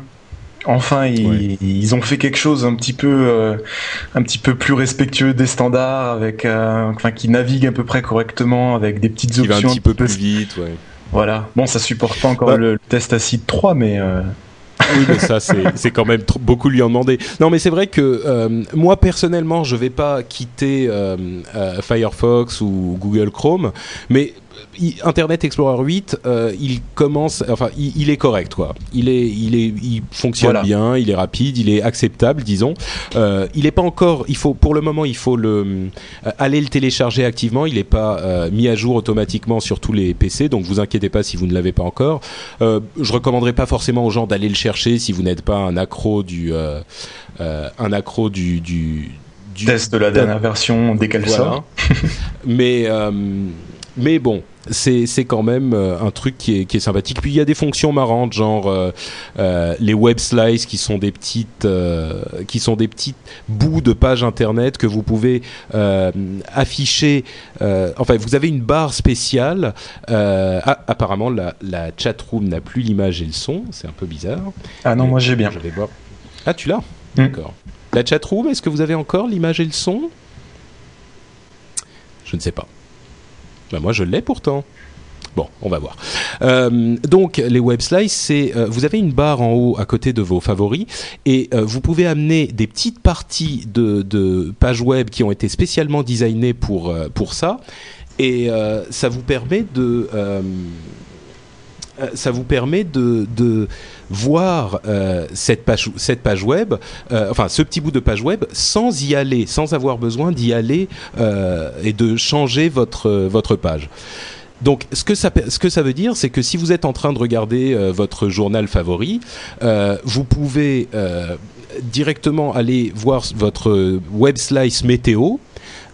Enfin, ils, ont fait quelque chose un petit peu, un petit peu plus respectueux des standards, avec, enfin, qui navigue à peu près correctement, avec des petites qui options. Va un petit peu plus vite, ouais. Voilà. Bon, ça supporte pas encore bah. le, le, test acide 3, mais. Euh... oui, mais ça, c'est quand même trop, beaucoup lui en demander. Non, mais c'est vrai que euh, moi, personnellement, je vais pas quitter euh, euh, Firefox ou Google Chrome, mais Internet Explorer 8, euh, il commence, enfin, il, il, est correct, quoi. Il est, il est, il fonctionne voilà. bien, il est rapide, il est acceptable, disons. Euh, il n'est pas encore, il faut, pour le moment, il faut le euh, aller le télécharger activement. Il n'est pas mis à jour automatiquement sur tous les PC, donc vous inquiétez pas si vous ne l'avez pas encore. Je recommanderais pas forcément aux gens d'aller le chercher si vous n'êtes pas un accro du, un accro du, du, du test de la dernière version dès qu'elle voilà. sort. mais mais bon, c'est quand même euh, un truc qui est, qui est sympathique. Puis il y a des fonctions marrantes, genre euh, euh, les web slices qui sont des petites euh, qui sont des petites bouts de pages internet que vous pouvez afficher. enfin, vous avez une barre spéciale. Ah, apparemment, la, la chat room n'a plus l'image et le son. C'est un peu bizarre. Ah non, moi j'ai bien. Je vais voir. Ah, tu l'as? D'accord. La chatroom, est-ce que vous avez encore l'image et le son? Je ne sais pas. Ben, moi, je l'ai pourtant. Bon, on va voir. Euh, donc, les web slices, c'est euh, vous avez une barre en haut à côté de vos favoris et euh, vous pouvez amener des petites parties de, de, pages web qui ont été spécialement designées pour pour ça et ça vous permet de ça vous permet de, voir cette, page, cette page web, enfin ce petit bout de page web, sans y aller, sans avoir besoin d'y aller et de changer votre, votre page. Donc, ce que ça, ce que ça veut dire, c'est que si vous êtes en train de regarder euh, votre journal favori, euh, vous pouvez euh, directement aller voir votre web slice météo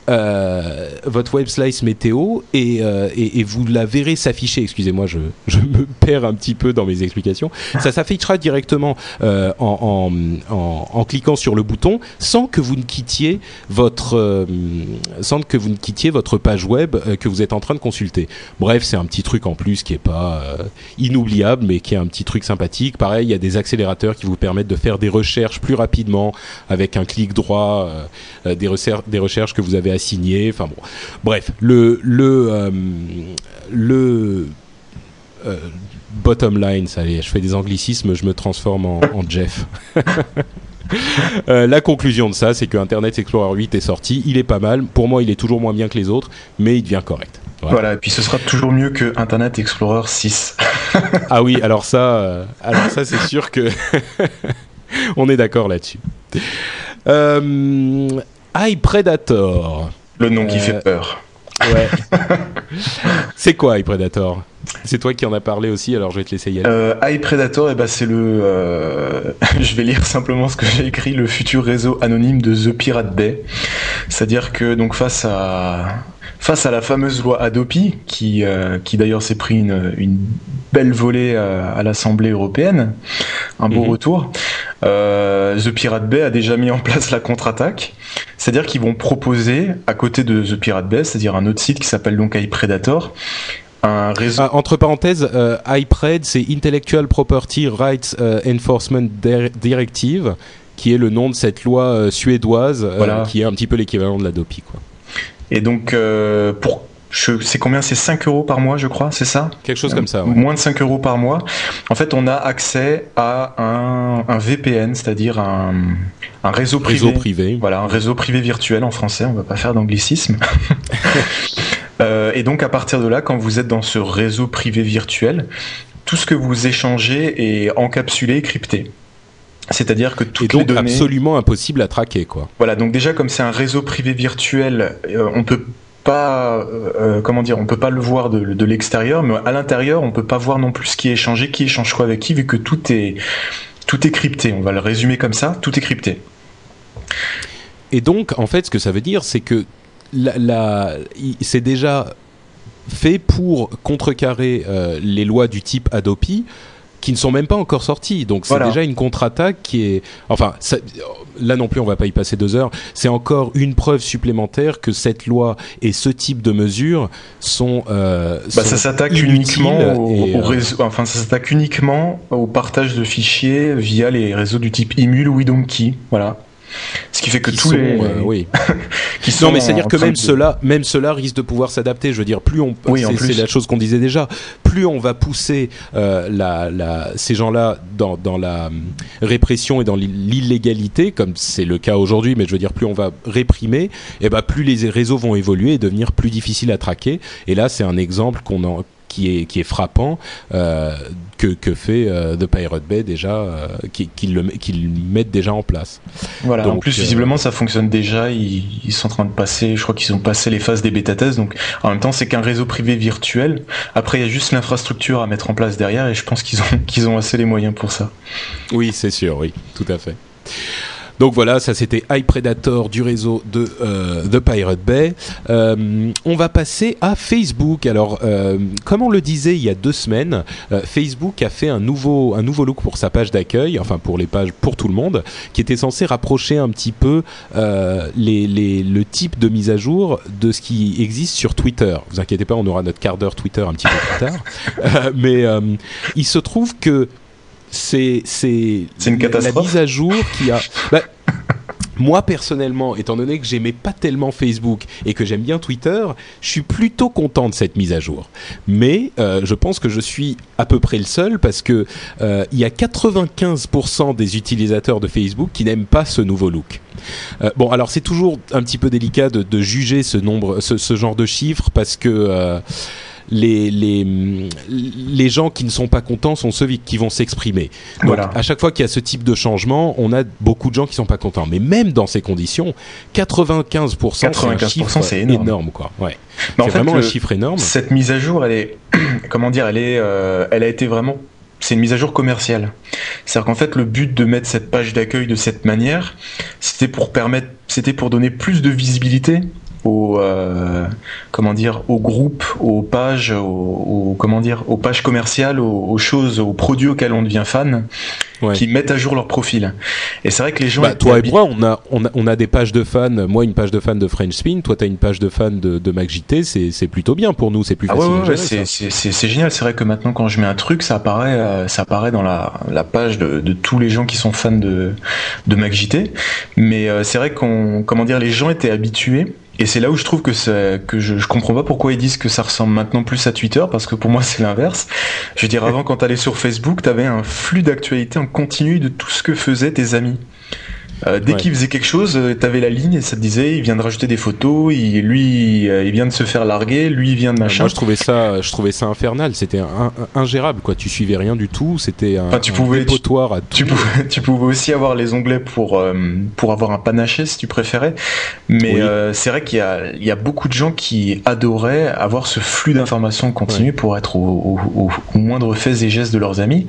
euh, votre web slice météo et, euh, et, et vous la verrez s'afficher. Excusez-moi, je, je, me perds un petit peu dans mes explications. Ça s'affichera directement euh, en, en, en, cliquant sur le bouton sans que vous ne quittiez votre euh, sans que vous ne quittiez votre page web euh, que vous êtes en train de consulter. Bref, c'est un petit truc en plus qui est pas inoubliable, mais qui est un petit truc sympathique. Pareil, il y a des accélérateurs qui vous permettent de faire des recherches plus rapidement avec un clic droit, des, recherches, des recherches que vous avez signer. Enfin bon, bref, le le euh, le euh, bottom line, ça je fais des anglicismes, je me transforme en, Jeff. Euh, la conclusion de ça, c'est que Internet Explorer 8 est sorti. Il est pas mal. Pour moi, il est toujours moins bien que les autres, mais il devient correct. Voilà, et puis ce sera toujours mieux que Internet Explorer 6. ah oui, alors ça, alors ça, c'est sûr que on est d'accord là-dessus. Euh, iPredator. Le nom qui fait peur. Ouais. c'est quoi iPredator C'est toi qui en as parlé aussi, alors je vais te laisser y aller. Euh, iPredator, eh ben, c'est le. Euh, je vais lire simplement ce que j'ai écrit le futur réseau anonyme de The Pirate Bay. C'est-à-dire que, donc, face à. Face à la fameuse loi Adopi, qui, euh, qui d'ailleurs s'est pris une, une, belle volée à, à l'Assemblée européenne, un beau mhm. retour, euh, The Pirate Bay a déjà mis en place la contre-attaque. C'est-à-dire qu'ils vont proposer, à côté de The Pirate Bay, c'est-à-dire un autre site qui s'appelle donc iPredator, un réseau... Ah, entre parenthèses, euh, iPred, c'est Intellectual Property Rights euh, Enforcement Directive, qui est le nom de cette loi euh, suédoise, euh, qui est un petit peu l'équivalent de la DOPI. Quoi. Et donc, pour c'est combien? C'est 5 euros par mois, je crois, c'est ça? Quelque chose comme ça. Ouais. Moins de 5 euros par mois. En fait, on a accès à un, un VPN, c'est-à-dire un, un, réseau privé. Réseau privé. Voilà, un réseau privé virtuel en français. On va pas faire d'anglicisme. euh, et donc, à partir de là, quand vous êtes dans ce réseau privé virtuel, tout ce que vous échangez est encapsulé, crypté. C'est-à-dire que toutes et donc les données absolument impossible à traquer, quoi. Voilà, donc déjà comme c'est un réseau privé virtuel, euh, on peut pas, euh, comment dire, on peut pas le voir de, de l'extérieur, mais à l'intérieur, on peut pas voir non plus ce qui est échangé, qui échange quoi avec qui, vu que tout est, tout est crypté. On va le résumer comme ça, tout est crypté. Et donc, en fait, ce que ça veut dire, c'est que la, la c'est déjà fait pour contrecarrer euh, les lois du type Adopi qui ne sont même pas encore sortis. Donc c'est voilà. déjà une contre-attaque qui est, enfin, ça, là non plus on va pas y passer deux heures. C'est encore une preuve supplémentaire que cette loi et ce type de mesures sont. Euh, bah, ça s'attaque uniquement au, au réseau, enfin ça s'attaque uniquement au partage de fichiers via les réseaux du type Emule ou WeDonkey. Voilà. Ce qui fait que qui tous sont, les euh, oui. qui sont non mais c'est à dire que même de... cela même cela risque de pouvoir s'adapter. Je veux dire plus on oui, c'est la chose qu'on disait déjà plus on va pousser euh, la, la, ces gens-là dans, dans la répression et dans l'illégalité comme c'est le cas aujourd'hui mais je veux dire plus on va réprimer et eh ben plus les réseaux vont évoluer et devenir plus difficiles à traquer. Et là c'est un exemple qu'on en qui est, qui est frappant euh, que, que fait euh, The Pirate Bay déjà, euh, qu'ils qui le, mettent déjà en place. Voilà, donc, en plus, visiblement, ça fonctionne déjà. Ils, ils, sont en train de passer, je crois qu'ils ont passé les phases des bêta-tests. Donc, en même temps, c'est qu'un réseau privé virtuel. Après, il y a juste l'infrastructure à mettre en place derrière et je pense qu'ils ont, qu'ils ont assez les moyens pour ça. Oui, c'est sûr, oui, tout à fait. Donc voilà, ça c'était iPredator du réseau de euh, The Pirate Bay. Euh, on va passer à Facebook. Alors, euh, comme on le disait il y a deux semaines, Facebook a fait un nouveau, un nouveau look pour sa page d'accueil, enfin pour les pages pour tout le monde, qui était censé rapprocher un petit peu les, les, le type de mise à jour de ce qui existe sur Twitter. Vous inquiétez pas, on aura notre quart d'heure Twitter un petit peu plus tard. mais il se trouve que c'est c'est une catastrophe. La mise à jour qui a. Bah, moi personnellement, étant donné que j'aimais pas tellement Facebook et que j'aime bien Twitter, je suis plutôt content de cette mise à jour. Mais euh, je pense que je suis à peu près le seul parce que euh, il y a 95% des utilisateurs de Facebook qui n'aiment pas ce nouveau look. Euh, bon, alors c'est toujours un petit peu délicat de, de juger ce nombre, ce, ce, genre de chiffres parce que euh, les, les, les gens qui ne sont pas contents sont ceux qui vont s'exprimer. Donc, Voilà. à chaque fois qu'il y a ce type de changement, on a beaucoup de gens qui sont pas contents. Mais même dans ces conditions, 95%, c'est un 95%, chiffre c'est énorme. quoi. Ouais. C'est fait, vraiment le- un chiffre énorme. Cette mise à jour, elle est, comment dire, elle est, euh, elle a été vraiment, c'est une mise à jour commerciale. C'est-à-dire qu'en fait, le but de mettre cette page d'accueil de cette manière, c'était pour permettre, c'était pour donner plus de visibilité aux, euh, comment dire, aux groupes, aux pages, aux, aux- comment dire, aux pages commerciales, aux, aux choses, aux produits auxquels on devient fan, Ouais. qui mettent à jour leur profil. Et c'est vrai que les gens, Bah, toi et moi, on a, on, a, on a des pages de fans. Moi, une page de fans de French Spin. Toi, t'as une page de fans de, de MacJT. C'est c'est plutôt bien pour nous. C'est plus Ah facile. ouais, ouais, c'est- génial. C'est vrai que maintenant, quand je mets un truc, ça apparaît, euh, ça apparaît dans la, la page de, de tous les gens qui sont fans de, de MacJT. Mais euh, c'est vrai qu'on, comment dire, les gens étaient habitués. Et c'est là où je trouve que, je, je comprends pas pourquoi ils disent que ça ressemble maintenant plus à Twitter, parce que pour moi c'est l'inverse. Je veux dire, avant quand t'allais sur Facebook, t'avais un flux d'actualité en continu de tout ce que faisaient tes amis. Euh, dès Ouais. qu'il faisait quelque chose, euh, t'avais la ligne et ça te disait il vient de rajouter des photos, il, lui euh, il vient de se faire larguer, lui il vient de machin. Moi, je trouvais ça, je trouvais ça infernal. C'était un- un- ingérable, quoi. Tu suivais rien du tout. C'était un, Enfin, tu un pouvais- dépotoir à tout. Tu pouvais, tu pouvais aussi avoir les onglets pour, euh, pour avoir un panaché si tu préférais. Mais Oui. euh, c'est vrai qu'il y a, il y a beaucoup de gens qui adoraient avoir ce flux d'informations continu pour être au, au, au, au moindre fait et gestes de leurs amis.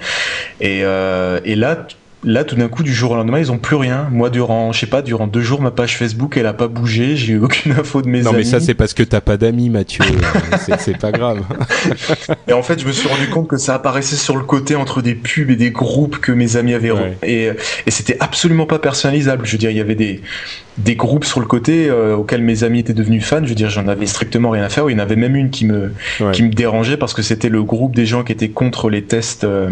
Et, euh, et là, là, tout d'un coup, du jour au lendemain, ils ont plus rien. Moi, durant, je sais pas, durant deux jours, ma page Facebook, elle a pas bougé. J'ai eu aucune info de mes Non, amis. mais ça, c'est parce que t'as pas d'amis, Mathieu. C'est- c'est pas grave. Et en fait, je me suis rendu compte que ça apparaissait sur le côté entre des pubs et des groupes que mes amis avaient. Ouais. Et, et c'était absolument pas personnalisable. Je veux dire, il y avait des, des groupes sur le côté euh, auxquels mes amis étaient devenus fans. Je veux dire, j'en avais strictement rien à faire. Il y en avait même une qui me, Ouais. qui me dérangeait parce que c'était le groupe des gens qui étaient contre les tests. euh,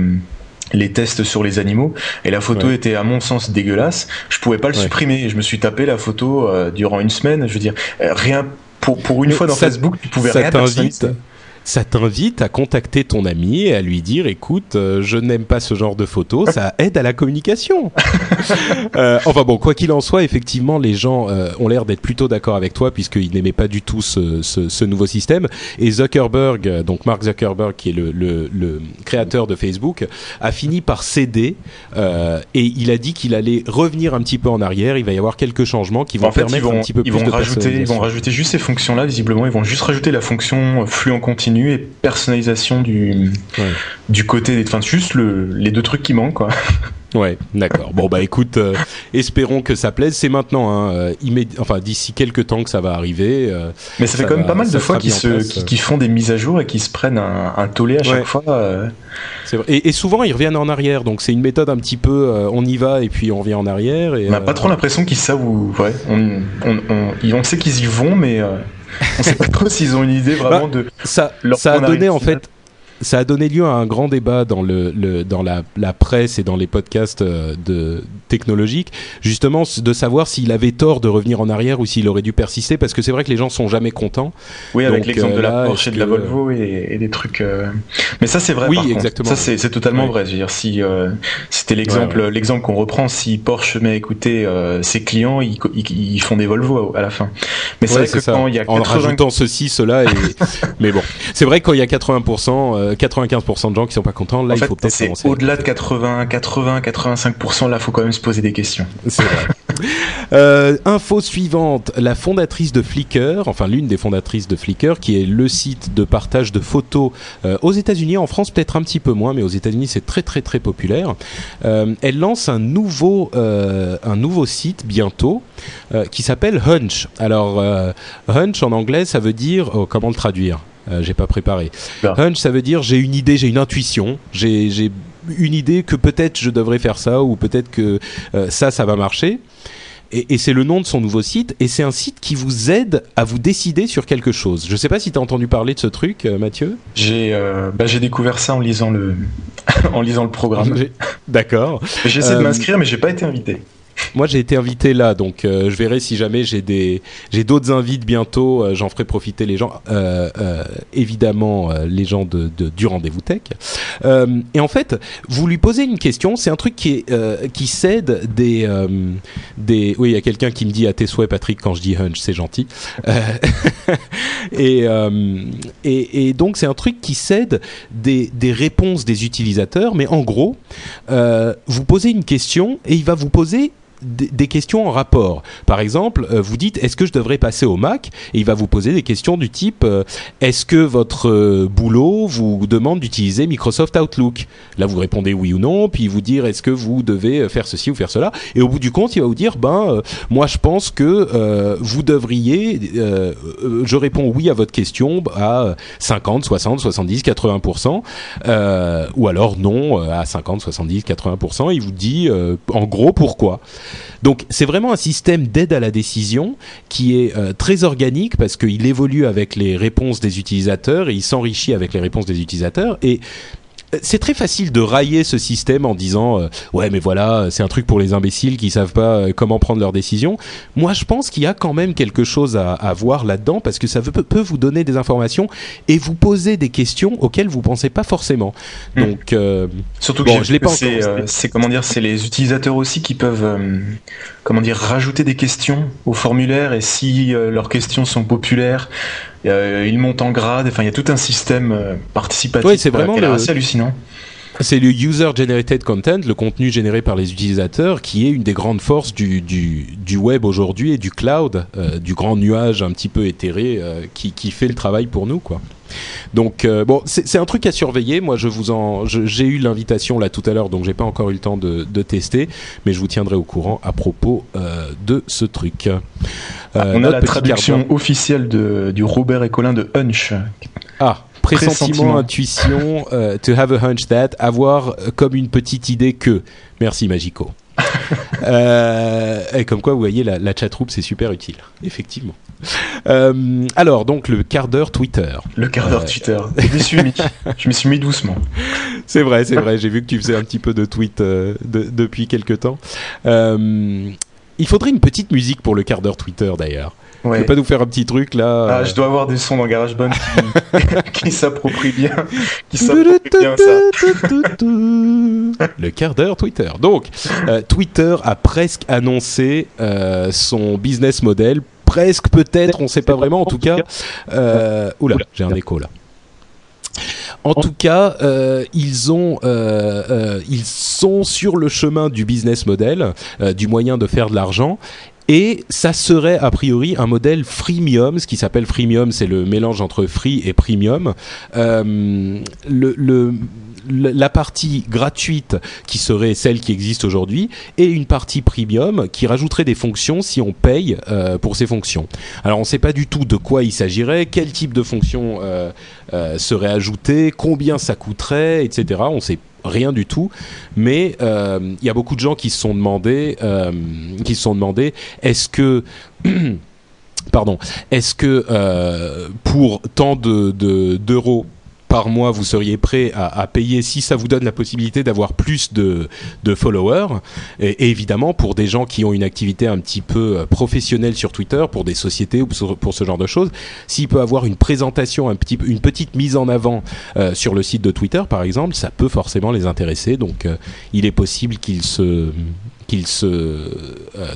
les tests sur les animaux et la photo Ouais. était à mon sens dégueulasse je pouvais pas le Ouais. supprimer et je me suis tapé la photo euh, durant une semaine je veux dire euh, rien pour, pour une Mais fois dans ça- Facebook tu pouvais ça rien t'invite. Ça t'invite à contacter ton ami et à lui dire écoute euh, je n'aime pas ce genre de photos ça aide à la communication. Euh, enfin bon quoi qu'il en soit effectivement les gens euh, ont l'air d'être plutôt d'accord avec toi puisqu'ils n'aimaient pas du tout ce, ce, ce nouveau système. Et Zuckerberg euh, donc Mark Zuckerberg qui est le, le, le créateur de Facebook a fini par céder euh, et il a dit qu'il allait revenir un petit peu en arrière. Il va y avoir quelques changements qui vont en fait, ils permettre vont, un petit peu ils plus vont de rajouter, ils vont rajouter juste ces fonctions-là. Visiblement, ils vont juste rajouter la fonction flux en continu et personnalisation du Ouais. du côté des. Enfin, juste le, les deux trucs qui manquent, quoi. Ouais, d'accord. Bon bah écoute, euh, espérons que ça plaise. C'est maintenant, hein, euh, immédi- enfin d'ici quelques temps que ça va arriver. euh, Mais ça, Ça fait quand même pas mal de fois qu'ils qui, qui font des mises à jour et qui se prennent un, un tollé à chaque fois. euh. c'est vrai. Et, et souvent ils reviennent en arrière, donc c'est une méthode un petit peu, on y va et puis on revient en arrière. Et, On n'a pas trop l'impression qu'ils savent où. Ouais, on, on, on, on sait qu'ils y vont, mais on sait pas trop s'ils ont une idée vraiment de. ça, leur ça a donné en fait. Ça a donné lieu à un grand débat dans le, le dans la, la presse et dans les podcasts euh, de technologiques, justement de savoir s'il avait tort de revenir en arrière ou s'il aurait dû persister, parce que c'est vrai que les gens sont jamais contents. Oui, avec l'exemple euh, de la là, Porsche et de la Volvo et, et des trucs. euh, Mais ça, c'est vrai. Oui, par contre. exactement. Ça, c'est totalement vrai. Je veux dire, si euh, c'était l'exemple, Ouais, l'exemple qu'on reprend, si Porsche met écouter euh, ses clients, ils, co- ils, ils font des Volvo à, à la fin. Mais c'est vrai que ça. quand il y a en 80 rajoutant ceci, cela, et... mais bon, c'est vrai que quand il y a 80%, euh, 95% de gens qui sont pas contents, là en il fait, faut peut-être commencer. au-delà de 80, 80, 85%. Là, faut quand même se poser des questions. C'est vrai. Euh, info suivante, la fondatrice de Flickr, enfin l'une des fondatrices de Flickr, qui est le site de partage de photos euh, aux États-Unis, en France peut-être un petit peu moins, mais aux États-Unis c'est très très très populaire. Euh, elle lance un nouveau euh, un nouveau site bientôt euh, qui s'appelle Hunch. Alors euh, Hunch en anglais ça veut dire oh, comment le traduire? Euh, J'ai pas préparé. Là. Hunch ça veut dire j'ai une idée, j'ai une intuition, j'ai une idée que peut-être je devrais faire ça ou peut-être que euh, ça ça va marcher. Et, et c'est le nom de son nouveau site, et c'est un site qui vous aide à vous décider sur quelque chose. Je sais pas si tu as entendu parler de ce truc, euh, Mathieu. J'ai euh, bah, découvert ça en lisant le en lisant le programme. D'accord. J'ai essayé de m'inscrire, mais j'ai pas été invité. Moi, j'ai été invité là, donc euh, je verrai si jamais j'ai des j'ai d'autres invites bientôt. Euh, J'en ferai profiter les gens, euh, évidemment les gens de, du rendez-vous tech. et en fait, vous lui posez une question. C'est un truc qui qui cède des des. Oui, il y a quelqu'un qui me dit à tes souhaits, Patrick, quand je dis hunch, c'est gentil. et, et, et donc c'est un truc qui cède des des réponses des utilisateurs, mais en gros, vous posez une question et il va vous poser des questions en rapport. Par exemple, euh, vous dites est-ce que je devrais passer au Mac Et il va vous poser des questions du type euh, est-ce que votre euh, boulot vous demande d'utiliser Microsoft Outlook Là, vous répondez oui ou non, puis il vous dire est-ce que vous devez faire ceci ou faire cela Et au bout du compte, il va vous dire ben moi je pense que vous devriez. je réponds oui à votre question à 50, 60, 70, 80% ou alors non à 50, 70, 80% Il vous dit en gros pourquoi. Donc c'est vraiment un système d'aide à la décision qui est euh, très organique parce qu'il évolue avec les réponses des utilisateurs et il s'enrichit avec les réponses des utilisateurs. Et c'est très facile de railler ce système en disant euh, ouais mais voilà c'est un truc pour les imbéciles qui savent pas euh, comment prendre leurs décisions. Moi je pense qu'il y a quand même quelque chose à, à voir là-dedans parce que ça peut, peut, vous donner des informations et vous poser des questions auxquelles vous pensez pas forcément. Hmm. Donc euh, surtout que je l'ai pas c'est comment dire c'est les utilisateurs aussi qui peuvent comment dire rajouter des questions au formulaire et si leurs questions sont populaires euh, il monte en grade. Enfin, il y a tout un système euh, participatif. C'est vraiment assez hallucinant. C'est le user generated content, le contenu généré par les utilisateurs, qui est une des grandes forces du, du, du web aujourd'hui et du cloud, euh, du grand nuage un petit peu éthéré qui, qui fait le travail pour nous, quoi. Donc bon, c'est un truc à surveiller. Moi, je vous en, j'ai eu l'invitation là tout à l'heure, donc j'ai pas encore eu le temps de, de, tester, mais je vous tiendrai au courant à propos de ce truc. Euh, on a la traduction officielle de, du Robert et Colin de hunch. Ah, pressentiment, intuition, euh, to have a hunch that, avoir euh, comme une petite idée que. Merci Magico. et comme quoi, vous voyez, la, la troupe c'est super utile, effectivement. alors, donc le quart d'heure Twitter. Le quart d'heure Twitter. Je me suis mis, je me suis mis doucement. C'est vrai, c'est vrai. J'ai vu que tu faisais un petit peu de tweet depuis quelques temps. Il faudrait une petite musique pour le quart d'heure Twitter d'ailleurs. Ouais. Tu peux pas nous faire un petit truc là ah, Je dois avoir des sons dans GarageBand qui, qui s'approprient bien, qui bien ça. le quart d'heure Twitter. Donc, euh, Twitter a presque annoncé euh, son business model. Presque, peut-être, on ne sait pas vraiment. En tout cas, euh, oula, j'ai un écho là. En tout cas, euh, euh, euh, ils sont sur le chemin du business model, du moyen de faire de l'argent, et ça serait a priori un modèle freemium. Ce qui s'appelle freemium, c'est le mélange entre free et premium. le la partie gratuite qui serait celle qui existe aujourd'hui et une partie premium qui rajouterait des fonctions si on paye euh, pour ces fonctions. Alors on ne sait pas du tout de quoi il s'agirait, quel type de fonction euh, euh, serait ajouté, combien ça coûterait, etc. On sait rien du tout, mais il y a beaucoup de gens qui se sont demandé, qui se sont demandé, est-ce que pardon, est-ce que pour tant de d'euros par mois vous seriez prêt à, payer si ça vous donne la possibilité d'avoir plus de, followers. Et, évidemment, pour des gens qui ont une activité un petit peu euh, professionnelle sur Twitter, pour des sociétés ou pour ce genre de choses, s'il peut avoir une présentation, un petit, une petite mise en avant euh, sur le site de Twitter, par exemple, ça peut forcément les intéresser. Donc, euh, il est possible qu'ils se qu'ils se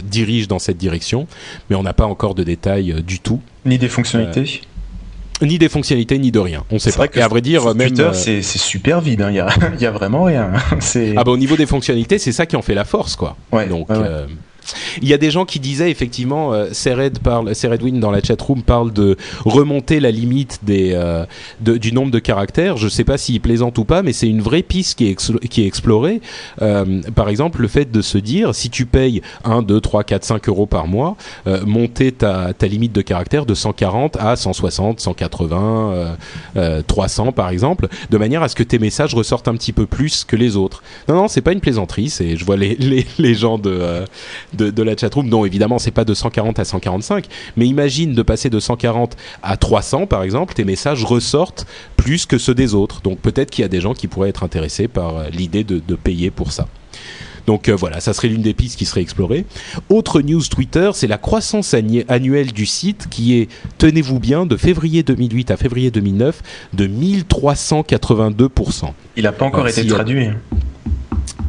dirigent dans cette direction, mais on n'a pas encore de détails du tout. Ni des fonctionnalités ni des fonctionnalités ni de rien. On sait pas. Vrai que Et à vrai dire, même Twitter, euh, c'est super vide. Hein. Il y a, y a vraiment rien. ah bah au niveau des fonctionnalités, c'est ça qui en fait la force, quoi. Ouais, Donc. Euh, il y a des gens qui disaient effectivement, euh, Sered parle, Seredwin dans la chatroom parle de remonter la limite des, euh, du nombre de caractères. Je ne sais pas s'il plaisante ou pas, mais c'est une vraie piste qui est, explorée. Euh, par exemple, le fait de se dire, si tu payes 1, 2, 3, 4, 5 euros par mois, euh, monter ta, ta limite de caractères de 140 à 160, 180, 300 par exemple, de manière à ce que tes messages ressortent un petit peu plus que les autres. Non, non, c'est pas une plaisanterie. C'est, je vois les, les, les gens de de, de la chatroom. Non, évidemment, c'est pas de 140 à 145, mais imagine de passer de 140 à 300 par exemple, tes messages ressortent plus que ceux des autres. Donc peut-être qu'il y a des gens qui pourraient être intéressés par euh, l'idée de, de payer pour ça. Donc euh, voilà, ça serait l'une des pistes qui serait explorée. Autre news Twitter, c'est la croissance annuelle du site qui est, tenez-vous bien, de février 2008 à février 2009 de 1382%. Il n'a pas encore été traduit.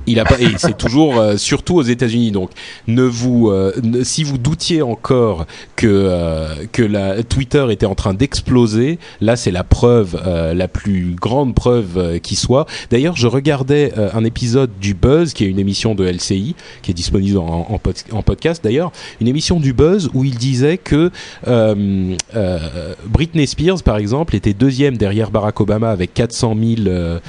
Il a pas, et c'est toujours, euh, surtout aux États-Unis. Donc, ne vous, euh, si vous doutiez encore que euh, que la Twitter était en train d'exploser, là, c'est la preuve, la plus grande preuve qui soit. D'ailleurs, je regardais un épisode du Buzz, qui est une émission de LCI, qui est disponible en, en, podcast d'ailleurs, une émission du Buzz où il disait que Britney Spears, par exemple, était deuxième derrière Barack Obama avec 400 000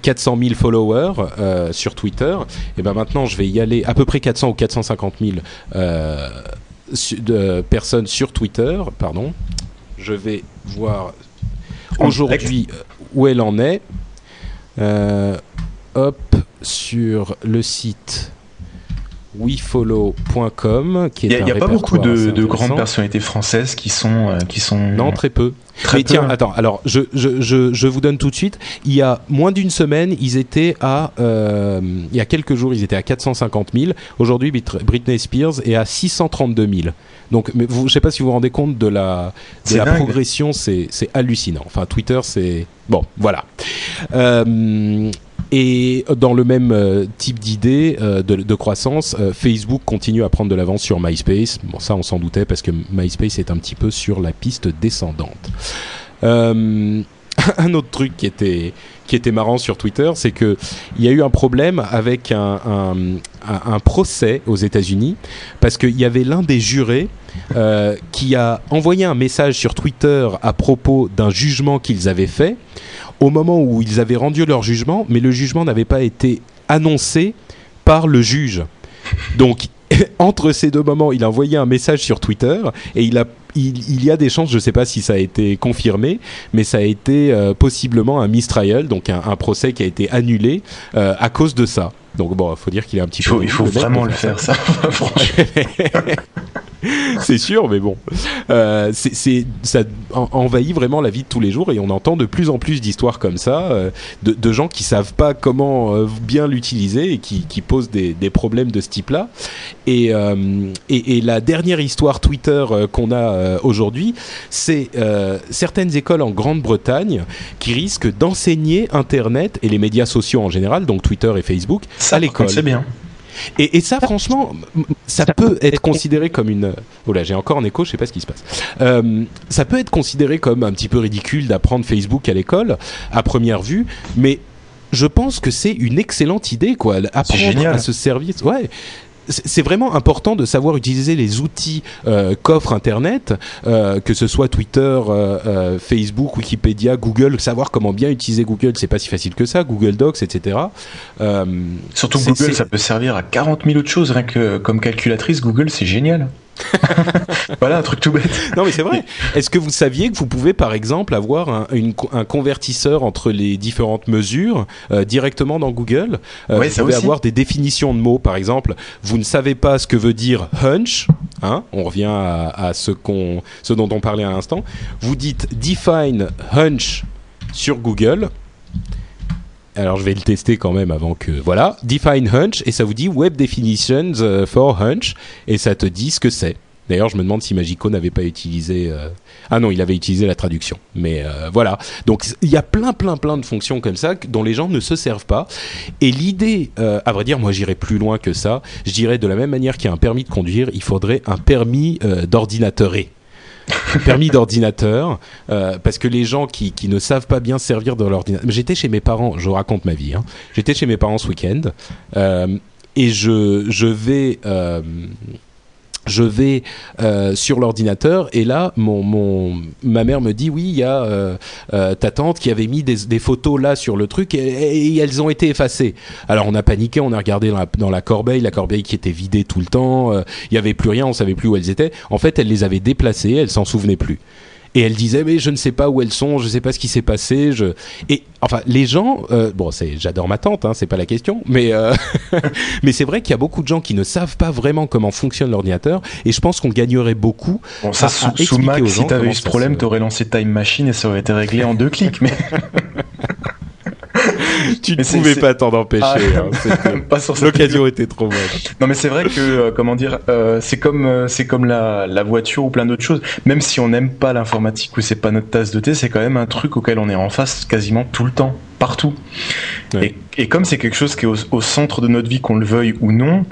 400 000 followers euh, sur Twitter. Et ben maintenant, je vais y aller à peu près 400 ou 450 000 euh, de personnes sur Twitter. Pardon. Je vais voir aujourd'hui euh, où elle en est. hop sur le site wefollow.com qui est Il n'y a, pas beaucoup de, grandes personnalités françaises qui sont euh, qui sont non très peu. Mais tiens, attends. Alors, je, je, je, je, vous donne tout de suite. Il y a moins d'une semaine, ils étaient à. Euh, il y a quelques jours, ils étaient à 450 000. Aujourd'hui, Britney Spears est à 632 000. Donc, mais vous, je ne sais pas si vous vous rendez compte de la, de la progression. C'est hallucinant. Enfin, Twitter, c'est bon. Voilà. Euh, et dans le même euh, type d'idée euh, de, croissance, euh, Facebook continue à prendre de l'avance sur MySpace. Bon, ça, on s'en doutait parce que MySpace est un petit peu sur la piste descendante. un autre truc qui était qui était marrant sur Twitter, c'est que il y a eu un problème avec un, procès aux États-Unis parce qu'il y avait l'un des jurés qui a envoyé un message sur Twitter à propos d'un jugement qu'ils avaient fait au moment où ils avaient rendu leur jugement, mais le jugement n'avait pas été annoncé par le juge. Donc, entre ces deux moments, il a envoyé un message sur Twitter et il a il, y a des chances, je ne sais pas si ça a été confirmé, mais ça a été euh, possiblement un mistrial, donc un, procès qui a été annulé euh, à cause de ça. Donc bon, il faut dire qu'il est un petit peu. Il faut vraiment le faire, ça. c'est sûr, mais bon, euh, c'est ça envahit vraiment la vie de tous les jours et on entend de plus en plus d'histoires comme ça, euh, de, de, gens qui savent pas comment euh, bien l'utiliser et qui, qui, posent des, des, problèmes de ce type-là. Et, et, et, la dernière histoire Twitter qu'on a aujourd'hui, c'est certaines écoles en Grande-Bretagne qui risquent d'enseigner Internet et les médias sociaux en général, donc Twitter et Facebook, à l'école. C'est bien. Et, ça, franchement, ça peut être considéré comme une. Oh là, j'ai encore un écho, je sais pas ce qui se passe. Euh, ça peut être considéré comme un petit peu ridicule d'apprendre Facebook à l'école à première vue, mais je pense que c'est une excellente idée, quoi. Apprendre à se servir. Ouais c'est vraiment important de savoir utiliser les outils euh, qu'offre Internet, euh, que ce soit Twitter, euh, Facebook, Wikipédia, Google. Savoir comment bien utiliser Google, c'est pas si facile que ça. Google Docs, etc. Surtout Google, ça peut servir à 40 000 autres choses. Rien que comme calculatrice, Google, c'est génial. voilà un truc tout bête. Non mais c'est vrai. Est-ce que vous saviez que vous pouvez par exemple avoir un, un convertisseur entre les différentes mesures euh, directement dans Google? Euh, Vous pouvez avoir des définitions de mots par exemple. Vous ne savez pas ce que veut dire hunch. Hein on revient à, à ce, qu'on, ce dont on parlait à l'instant. Vous dites define hunch sur Google alors je vais le tester quand même avant que voilà define hunch et ça vous dit web definitions euh, for hunch et ça te dit ce que c'est. D'ailleurs, je me demande si Magico n'avait pas utilisé. Euh, ah non, il avait utilisé la traduction. Mais euh, voilà. Donc il y a plein, plein, plein de fonctions comme ça dont les gens ne se servent pas. Et l'idée, à vrai dire, moi j'irais plus loin que ça. Je dirais de la même manière qu'il y a un permis de conduire, il faudrait un permis d'ordinateur permis d'ordinateur, euh, parce que les gens qui, qui, ne savent pas bien servir de l'ordinateur. J'étais chez mes parents, je raconte ma vie. Hein. J'étais chez mes parents ce week-end euh, et je, je vais euh, je vais euh, sur l'ordinateur et là, mon, ma mère me dit oui, il y a euh, euh, ta tante qui avait mis des, photos là sur le truc et, elles ont été effacées. Alors on a paniqué, on a regardé dans la, corbeille, la corbeille qui était vidée tout le temps, il y avait plus rien, on savait plus où elles étaient. En fait, elle les avait déplacées, elle s'en souvenait plus. Et elle disait mais je ne sais pas où elles sont, je ne sais pas ce qui s'est passé. Je... Et enfin les gens, euh, bon c'est j'adore ma tante, hein, c'est pas la question, mais euh, mais c'est vrai qu'il y a beaucoup de gens qui ne savent pas vraiment comment fonctionne l'ordinateur et je pense qu'on gagnerait beaucoup. Bon ça à, sous, Mac, si t'avais eu ce problème, t'aurais lancé Time Machine et ça aurait été réglé en deux clics, mais. tu ne pouvais pas t'en empêcher. Ah, hein, L'occasion était trop bonne. Non, mais c'est vrai que, euh, comment dire, euh, c'est comme, euh, c'est comme la, la, voiture ou plein d'autres choses. Même si on n'aime pas l'informatique ou c'est pas notre tasse de thé, c'est quand même un truc auquel on est en face quasiment tout le temps partout. Et, comme c'est quelque chose qui est au, centre de notre vie, qu'on le veuille ou non,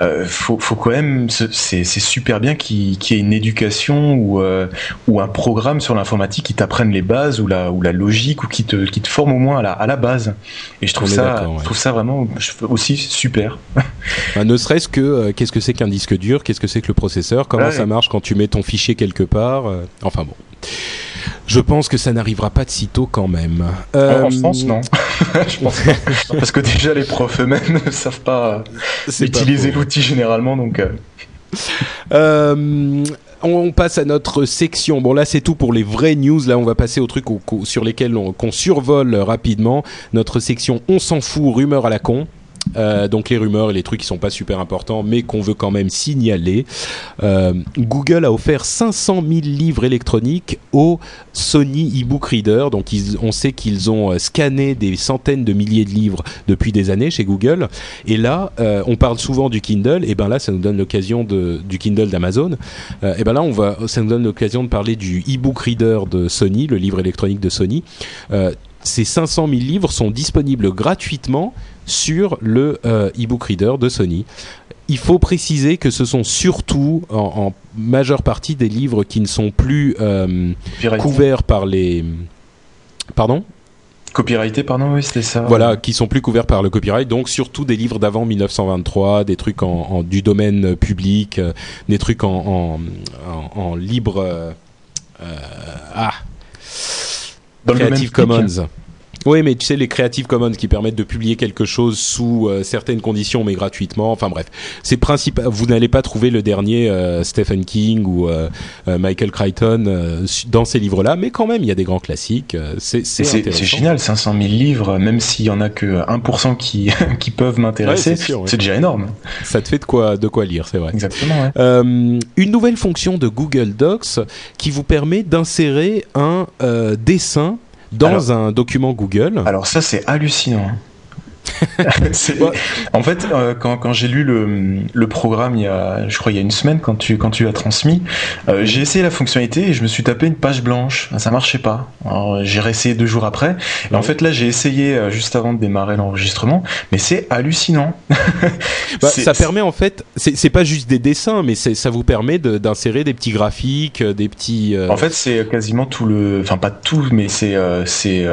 euh, faut, quand même, c'est super bien qu'il y ait une éducation ou, euh, ou un programme sur l'informatique qui t'apprenne les bases ou la, ou la logique ou qui te, qui te forme au moins à la, à la base. Et je trouve, ça, je trouve ça vraiment aussi super. Bah, ne serait-ce que euh, qu'est-ce que c'est qu'un disque dur, qu'est-ce que c'est que le processeur, comment ça marche quand tu mets ton fichier quelque part? enfin bon. Je pense que ça n'arrivera pas de sitôt quand même. Euh, en France, non. je pense pas. Parce que déjà, les profs eux-mêmes ne savent pas utiliser l'outil généralement, donc. Euh. Euh, on passe à notre section. Bon là c'est tout pour les vraies news. Là on va passer aux trucs sur lesquels on, qu'on survole rapidement. Notre section on s'en fout, rumeur à la con. Euh, donc les rumeurs et les trucs qui sont pas super importants, mais qu'on veut quand même signaler. Euh, Google a offert 500 000 livres électroniques au Sony eBook Reader. Donc on sait qu'ils ont euh, scanné des centaines de milliers de livres depuis des années chez Google. Et là, on parle souvent du Kindle. Et ben là, ça nous donne l'occasion du Kindle d'Amazon. et ben là, ça nous donne l'occasion de parler du eBook Reader de Sony, le livre électronique de Sony ces 500 000 livres sont disponibles gratuitement sur le euh, e-book reader de Sony. Il faut préciser que ce sont surtout en, majeure partie des livres qui ne sont plus euh, couverts par les... Pardon? Copyrighté, pardon, oui, c'était ça. Voilà, qui sont plus couverts par le copyright, donc surtout des livres d'avant 1923, des trucs en, du domaine public, euh, des trucs en, en libre... ah Creative Commons. Oui, mais tu sais, les Creative Commons qui permettent de publier quelque chose sous euh, certaines conditions, mais gratuitement. Enfin bref, c'est principal. Vous n'allez pas trouver le dernier euh, Stephen King ou euh, Michael Crichton dans ces livres-là, mais quand même, il y a des grands classiques. c'est génial, 500 000 livres, même s'il y en a que 1% qui, qui peuvent m'intéresser, c'est déjà énorme. Ça te fait de quoi, de quoi lire, c'est vrai. Exactement. une nouvelle fonction de Google Docs qui vous permet d'insérer un dessin dans un document Google. Alors ça c'est hallucinant. en fait, euh, quand, quand j'ai lu le, le, programme il y a, je crois il y a une semaine quand tu quand tu l'as transmis, euh, j'ai essayé la fonctionnalité et je me suis tapé une page blanche. Ça marchait pas. J'ai réessayé deux jours après. Et en fait là j'ai essayé euh, juste avant de démarrer l'enregistrement, mais c'est hallucinant. bah, ça permet en fait, c'est pas juste des dessins, mais ça vous permet d'insérer des petits graphiques, des petits. En fait c'est quasiment tout le, enfin pas tout, mais c'est c'est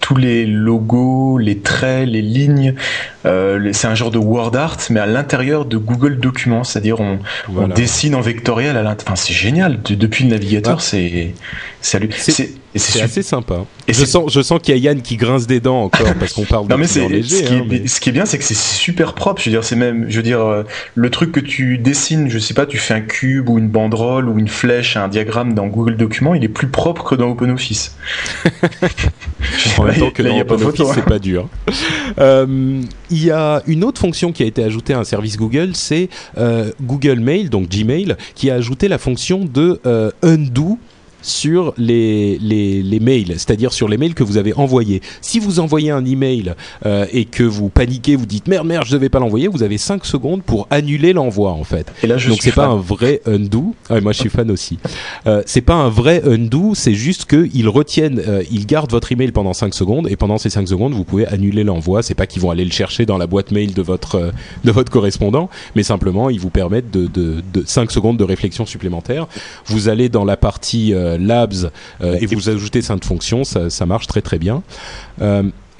tous les logos, les traits, les lignes euh, c'est un genre de word art, mais à l'intérieur de Google Documents, c'est-à-dire on, dessine en vectoriel à l'intérieur. Enfin, c'est génial. depuis le navigateur, c'est c'est assez sympa. Et je sens, je sens qu'il y a Yann qui grince des dents encore parce qu'on parle de mais léger. Ce qui, est, ce qui est bien, c'est que c'est super propre. Je veux dire, c'est même, je veux dire, euh, le truc que tu dessines, je sais pas, tu fais un cube ou une banderole ou une flèche, un diagramme dans Google Documents, il est plus propre que dans OpenOffice. en même temps que dans OpenOffice, c'est pas dur. Euh, il y a une autre fonction qui a été ajoutée à un service Google, c'est euh, Google Mail, donc Gmail, qui a ajouté la fonction de undo sur les, les, les mails, c'est-à-dire sur les mails que vous avez envoyés. Si vous envoyez un email euh, et que vous paniquez, vous dites merde merde je devais pas l'envoyer, vous avez 5 secondes pour annuler l'envoi en fait. Et là, je Donc c'est pas un vrai undo. Ah, moi je suis fan aussi. Euh, c'est pas un vrai undo, c'est juste qu'ils retiennent, euh, ils gardent votre email pendant 5 secondes et pendant ces 5 secondes vous pouvez annuler l'envoi. C'est pas qu'ils vont aller le chercher dans la boîte mail de votre euh, de votre correspondant, mais simplement ils vous permettent de, de, de 5 secondes de réflexion supplémentaire. Vous allez dans la partie euh, Labs euh, et vous ajoutez cette fonction, ça, ça, marche très très bien.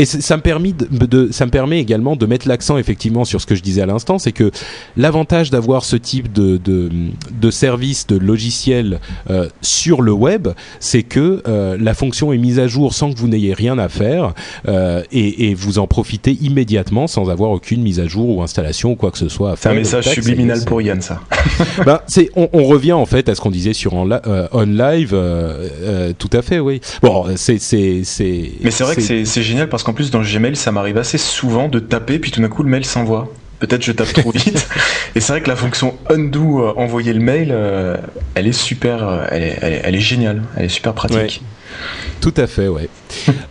Et ça me, permet de, ça me permet également de mettre l'accent effectivement sur ce que je disais à l'instant, c'est que l'avantage d'avoir ce type de, de, de service, de logiciel euh, sur le web, c'est que euh, la fonction est mise à jour sans que vous n'ayez rien à faire euh, et, et, vous en profitez immédiatement sans avoir aucune mise à jour ou installation ou quoi que ce soit à faire. C'est un message subliminal pour Yann, ça. ben, c'est, on, on, revient en fait à ce qu'on disait sur en, on live, tout à fait, oui. Bon, c'est, c'est, c'est. Mais c'est vrai que c'est, c'est génial parce qu'en plus dans Gmail, ça m'arrive assez souvent de taper puis tout d'un coup le mail s'envoie peut-être je tape trop vite. et c'est vrai que la fonction undo, euh, envoyer le mail, euh, elle est super, euh, elle est, elle, est, géniale, elle est super pratique. Tout à fait, ouais.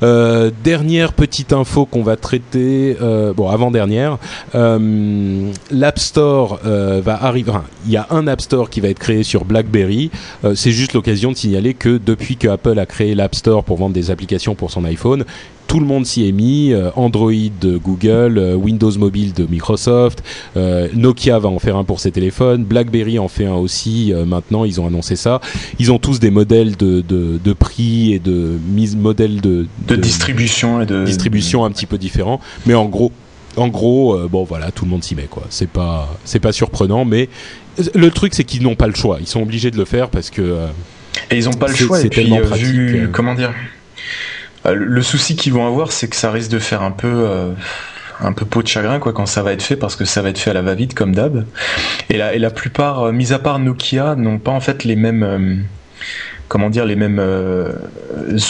dernière petite info qu'on va traiter, bon avant-dernière, l'App Store va arriver. il y a un App Store qui va être créé sur BlackBerry. c'est juste l'occasion de signaler que depuis que Apple a créé l'App Store pour vendre des applications pour son iPhone, tout le monde s'y est mis. Euh, Android de Google, euh, Windows Mobile de Microsoft, euh, Nokia va en faire un pour ses téléphones, BlackBerry en fait un aussi. maintenant, ils ont annoncé ça. Ils ont tous des modèles de, de, de prix et de mise modèles de, de, distribution et de distribution un petit peu différents. Mais en gros, en gros, bon voilà, tout le monde s'y met quoi. C'est pas c'est pas surprenant, mais le truc c'est qu'ils n'ont pas le choix. Ils sont obligés de le faire parce que et ils n'ont pas le choix. Et puis, vu, comment dire euh, le souci qu'ils vont avoir, c'est que ça risque de faire un peu euh, un peau de chagrin quoi quand ça va être fait parce que ça va être fait à la va-vite comme d'hab. Et la, plupart, euh, mis à part Nokia, n'ont pas en fait les mêmes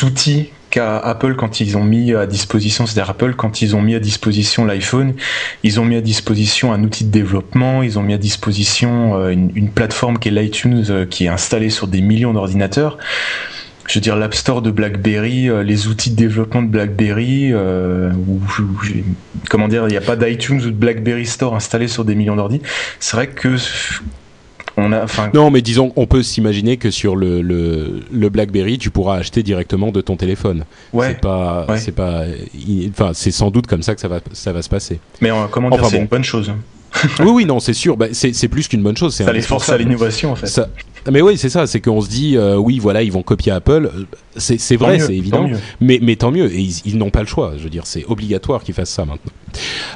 outils qu'à Apple quand ils ont mis à disposition, c'est-à-dire Apple quand ils ont mis à disposition l'iPhone, ils ont mis à disposition un outil de développement, ils ont mis à disposition une, une plateforme qui est l'iTunes qui est installée sur des millions d'ordinateurs je veux dire l'App Store de BlackBerry, euh, les outils de développement de BlackBerry, euh, comment dire, il n'y a pas d'iTunes ou de BlackBerry Store installé sur des millions d'ordi. C'est vrai que on a, non, mais disons, on peut s'imaginer que sur le, le, BlackBerry, tu pourras acheter directement de ton téléphone. Ouais. C'est pas, c'est pas, enfin, c'est sans doute comme ça que ça va, ça va se passer. Mais euh, comment dire, c'est une bonne chose. oui, oui, non, c'est sûr. Bah, c'est plus qu'une bonne chose. Ça les force à l'innovation, en fait. Ça, mais oui, c'est ça, c'est qu'on se dit, euh, oui, voilà, ils vont copier Apple. C'est vrai, c'est évident. Mais, mais tant mieux. Et ils, n'ont pas le choix. Je veux dire, c'est obligatoire qu'ils fassent ça maintenant.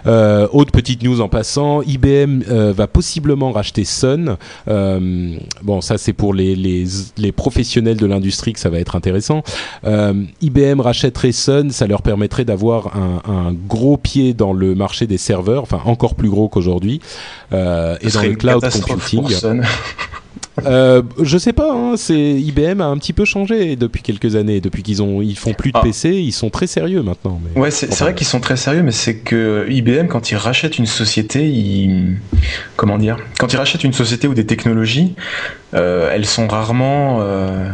Euh, autre petite news en passant, IBM euh, va possiblement racheter Sun. Euh, bon, ça c'est pour les, les, les, professionnels de l'industrie que ça va être intéressant. Euh, IBM rachèterait Sun, ça leur permettrait d'avoir un, un, gros pied dans le marché des serveurs, enfin encore plus gros qu'aujourd'hui, et dans le cloud computing. Euh, je sais pas, hein, c'est IBM a un petit peu changé depuis quelques années, depuis qu'ils ont ils font plus de ah. PC, ils sont très sérieux maintenant. Mais... Ouais, c'est vrai qu'ils sont très sérieux, mais c'est que IBM quand ils rachètent une société, ils comment dire, quand ils rachètent une société ou des technologies, euh, elles sont rarement euh,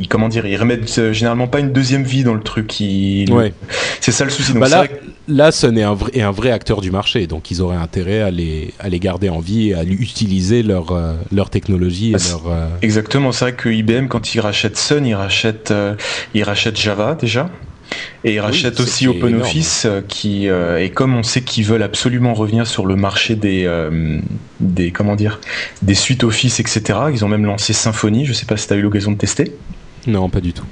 ils, comment dire, ils remettent euh, généralement pas une deuxième vie dans le truc. Ouais. C'est ça le souci. Donc bah là, là, Sun est un, vrai, est un vrai acteur du marché, donc ils auraient intérêt à les, à les garder en vie et à utiliser leur, euh, leur technologie. Et bah, leur, euh, Exactement, c'est vrai que IBM, quand ils rachètent Sun, ils rachètent, ils rachètent Java déjà. Et ils rachètent aussi OpenOffice, qui et comme on sait qu'ils veulent absolument revenir sur le marché des des comment dire des suites Office, etc. Ils ont même lancé Symfony. Je sais pas si tu as eu l'occasion de tester. Non, pas du tout.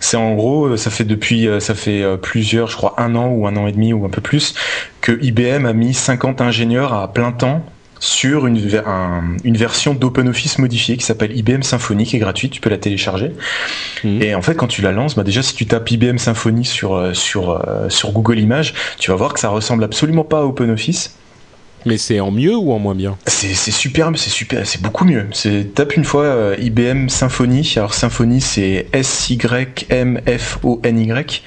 C'est en gros, euh, ça fait depuis, euh, ça fait euh, plusieurs, je crois un an ou un an et demi ou un peu plus, que IBM a mis 50 ingénieurs à plein temps sur une, une version d'OpenOffice modifiée qui s'appelle IBM Symfony, qui est gratuite, tu peux la télécharger. Mhm. Et en fait, quand tu la lances, bah déjà si tu tapes IBM Symfony sur, sur, sur Google Images, tu vas voir que ça ressemble absolument pas à OpenOffice. Mais c'est en mieux ou en moins bien C'est super, c'est super, c'est beaucoup mieux. C'est tape une fois euh, IBM Symfony. Alors Symfony, c'est S Y M F O N Y.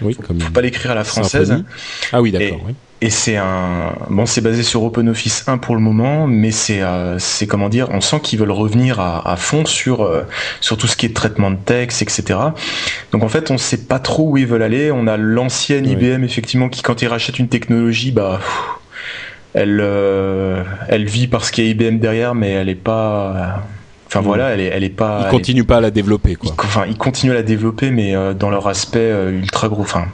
Oui, faut, comme faut pas l'écrire à la française. Ah oui, d'accord. Et, c'est un bon, c'est basé sur OpenOffice 1 pour le moment, mais c'est euh, c'est comment dire, on sent qu'ils veulent revenir à, à fond sur euh, sur tout ce qui est traitement de texte, etc. Donc en fait, on sait pas trop où ils veulent aller. On a l'ancienne IBM effectivement qui, quand ils rachètent une technologie, bah elle, euh, elle vit parce qu'il y a IBM derrière, mais elle est pas. Enfin voilà, elle est, elle est pas. Ils continuent pas à la développer, quoi. Ils, enfin, ils continuent à la développer, mais euh, dans leur aspect euh, ultra gros. Enfin,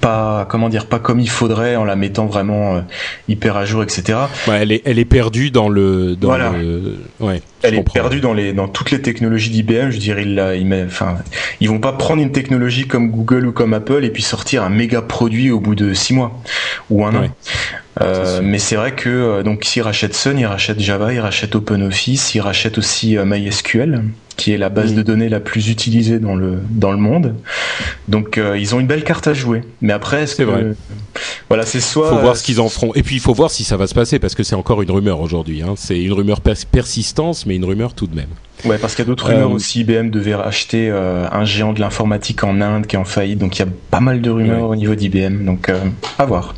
pas comment dire pas comme il faudrait en la mettant vraiment hyper à jour etc ouais, elle est elle est perdue dans le dans voilà. le ouais elle est perdue dans les dans toutes les technologies d'IBM je dirais il, il met enfin ils vont pas prendre une technologie comme Google ou comme Apple et puis sortir un méga produit au bout de six mois ou un an euh, mais c'est vrai que euh, donc s'ils rachètent Sun, ils rachètent Java, ils rachètent OpenOffice, ils rachètent aussi euh, MySQL, qui est la base de données la plus utilisée dans le dans le monde. Donc ils ont une belle carte à jouer. Mais après, c'est vrai. Voilà, c'est soit. Faut voir ce qu'ils en feront. Et puis il faut voir si ça va se passer parce que c'est encore une rumeur aujourd'hui. Hein. C'est une rumeur persistance, mais une rumeur tout de même. Ouais, parce qu'il y a d'autres rumeurs aussi. IBM devait racheter un géant de l'informatique en Inde qui est en faillite. Donc il y a pas mal de rumeurs ouais. au niveau d'IBM. Donc à voir.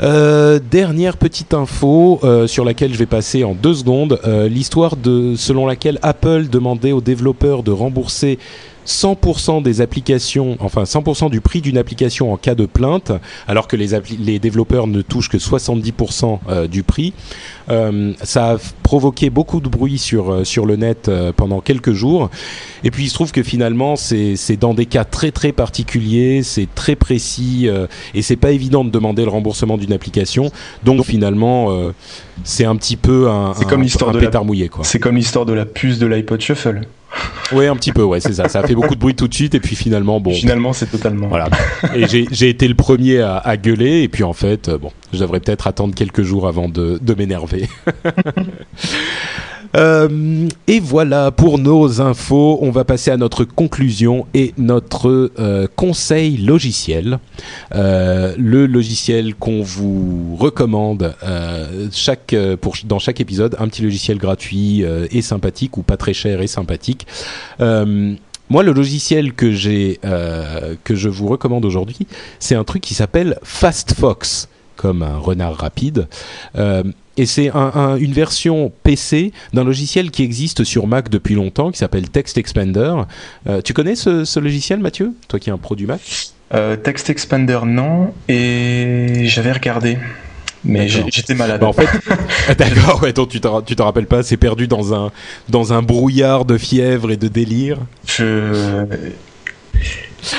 Euh, dernière petite info euh, sur laquelle je vais passer en deux secondes, euh, l'histoire de selon laquelle Apple demandait aux développeurs de rembourser 100% des applications, enfin 100% du prix d'une application en cas de plainte, alors que les, les développeurs ne touchent que 70% euh, du prix. Euh, ça a provoqué beaucoup de bruit sur euh, sur le net euh, pendant quelques jours. Et puis il se trouve que finalement c'est dans des cas très très particuliers, c'est très précis et c'est pas évident de demander le remboursement d'une application. Donc finalement c'est un petit peu un, c'est comme l'histoire de pétard la... mouillé. C'est comme l'histoire de la puce de l'iPod Shuffle. Oui, un petit peu, ouais, c'est ça. Ça a fait beaucoup de bruit tout de suite, et puis finalement, bon. Finalement, c'est totalement. Voilà. Et j'ai été le premier à, à, gueuler, et puis en fait, bon, je devrais peut-être attendre quelques jours avant de, de m'énerver. Euh, et voilà pour nos infos. On va passer à notre conclusion et notre euh, conseil logiciel. Euh, le logiciel qu'on vous recommande chaque, dans chaque épisode, un petit logiciel gratuit et sympathique ou pas très cher et sympathique. Moi, le logiciel que j'ai, que je vous recommande aujourd'hui, c'est un truc qui s'appelle FastFox, comme un renard rapide. Et c'est un, un, une version PC d'un logiciel qui existe sur Mac depuis longtemps, qui s'appelle Text Expander. Euh, tu connais ce, ce, logiciel, Mathieu? Toi qui es un pro du Mac? Euh, Text Expander, non. Et j'avais regardé. Mais j'étais malade. Bah en fait, d'accord. Ouais, donc tu te tu te rappelles pas C'est perdu dans un dans un brouillard de fièvre et de délire. Je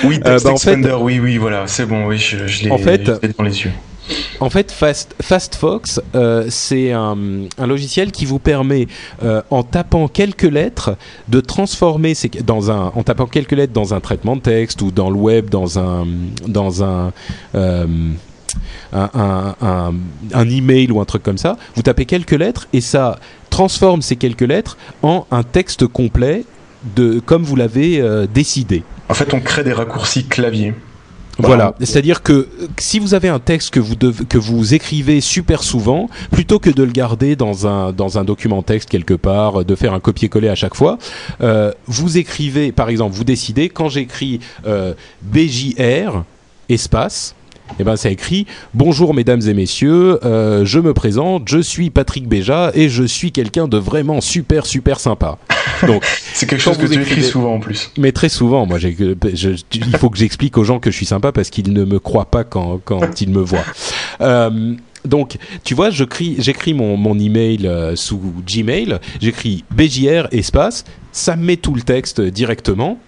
oui, Text euh, bah Expander. En fait, oui, oui, voilà, c'est bon. Oui, je, je l'ai en fait, dans les yeux. En fait, Fast, FastFox, euh, c'est un, logiciel qui vous permet, euh, en tapant quelques lettres, de transformer ces, dans un, en tapant quelques lettres dans un traitement de texte ou dans le web, dans un, dans un euh, un, email ou un truc comme ça, vous tapez quelques lettres et ça transforme ces quelques lettres en un texte complet de comme vous l'avez décidé. En fait, on crée des raccourcis clavier. Voilà, c'est-à-dire que si vous avez un texte que vous devez, que vous écrivez super souvent, plutôt que de le garder dans un dans un document texte quelque part, de faire un copier-coller à chaque fois, euh, vous écrivez, par exemple, vous décidez quand j'écris euh, BJR espace eh ben, ça écrit Bonjour mesdames et messieurs, euh, je me présente, je suis Patrick Béja et je suis quelqu'un de vraiment super super sympa. Donc c'est quelque chose que tu écris souvent en plus. Mais très souvent, moi, j'ai, je, il faut que j'explique aux gens que je suis sympa parce qu'ils ne me croient pas quand quand ils me voient. Euh, donc, tu vois, j'écris mon, mon email euh, sous Gmail, j'écris BJR espace, ça me met tout le texte directement.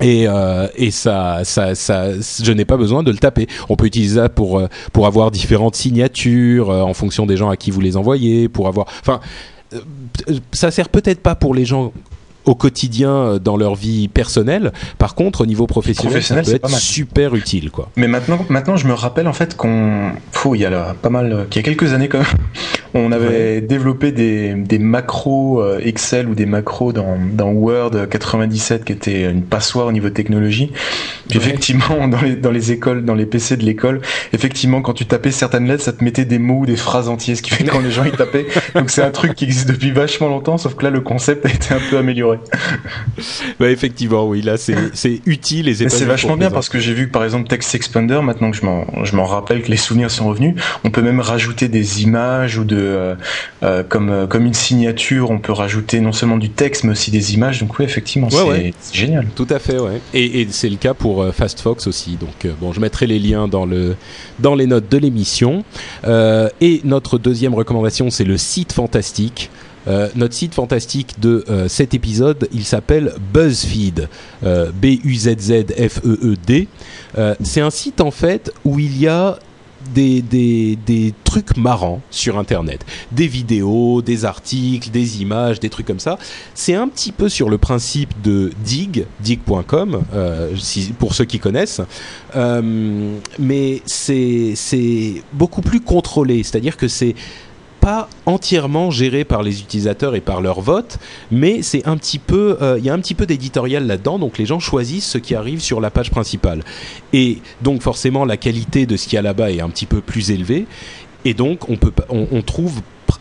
Et, euh, et ça, ça, ça, je n'ai pas besoin de le taper. On peut utiliser ça pour pour avoir différentes signatures en fonction des gens à qui vous les envoyez, pour avoir. Enfin, ça sert peut-être pas pour les gens au quotidien dans leur vie personnelle. Par contre, au niveau professionnel, professionnel ça peut être super utile, quoi. Mais maintenant, maintenant, je me rappelle en fait qu'on, il y a là, pas mal, qu'il y a quelques années quand même, on avait ouais. développé des, des macros Excel ou des macros dans, dans Word 97 qui était une passoire au niveau technologie. Ouais. effectivement, dans les, dans les écoles, dans les PC de l'école, effectivement, quand tu tapais certaines lettres, ça te mettait des mots ou des phrases entières, ce qui fait que quand les gens y tapaient. Donc c'est un truc qui existe depuis vachement longtemps, sauf que là, le concept a été un peu amélioré. bah effectivement, oui, là c'est utile et c'est vachement bien parce que j'ai vu que par exemple Text Expander, maintenant que je m'en rappelle que les souvenirs sont revenus, on peut même rajouter des images ou de euh, euh, comme euh, comme une signature, on peut rajouter non seulement du texte mais aussi des images. Donc oui, effectivement, ouais, c'est ouais. génial. Tout à fait, ouais. Et, et c'est le cas pour euh, FastFox aussi. Donc bon, je mettrai les liens dans le dans les notes de l'émission. et notre deuxième recommandation, c'est le site fantastique. notre site fantastique de cet épisode, il s'appelle BuzzFeed, B-U-Z-Z-F-E-E-D. c'est un site en fait où il y a des, des, des, trucs marrants sur Internet. Des vidéos, des articles, des images, des trucs comme ça. C'est un petit peu sur le principe de Dig, dig.com, euh, pour ceux qui connaissent. Euh, mais c'est beaucoup plus contrôlé. C'est-à-dire que c'est pas entièrement géré par les utilisateurs et par leur vote, mais c'est un petit peu, euh, il y a un petit peu d'éditorial là-dedans, donc les gens choisissent ce qui arrive sur la page principale. Et donc forcément la qualité de ce qu'il y a là-bas est un petit peu plus élevée, et donc on peut, on, trouve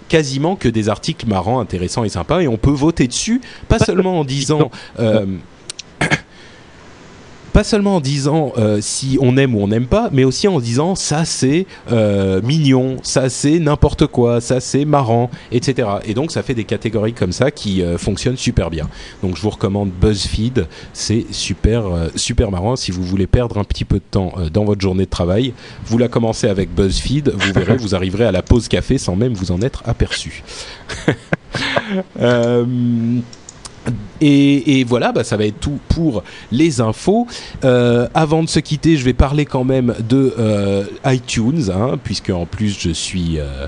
quasiment que des articles marrants, intéressants et sympas, et on peut voter dessus, pas seulement en disant euh, pas seulement en disant euh, si on aime ou on n'aime pas, mais aussi en disant ça c'est euh, mignon, ça c'est n'importe quoi, ça c'est marrant, etc. Et donc ça fait des catégories comme ça qui euh, fonctionnent super bien. Donc je vous recommande BuzzFeed, c'est super super marrant. Si vous voulez perdre un petit peu de temps dans votre journée de travail, vous la commencez avec BuzzFeed, vous verrez, vous arriverez à la pause café sans même vous en être aperçu. Et, voilà, bah, ça va être tout pour les infos. Euh, avant de se quitter, je vais parler quand même de euh, iTunes, hein, puisque en plus je suis euh,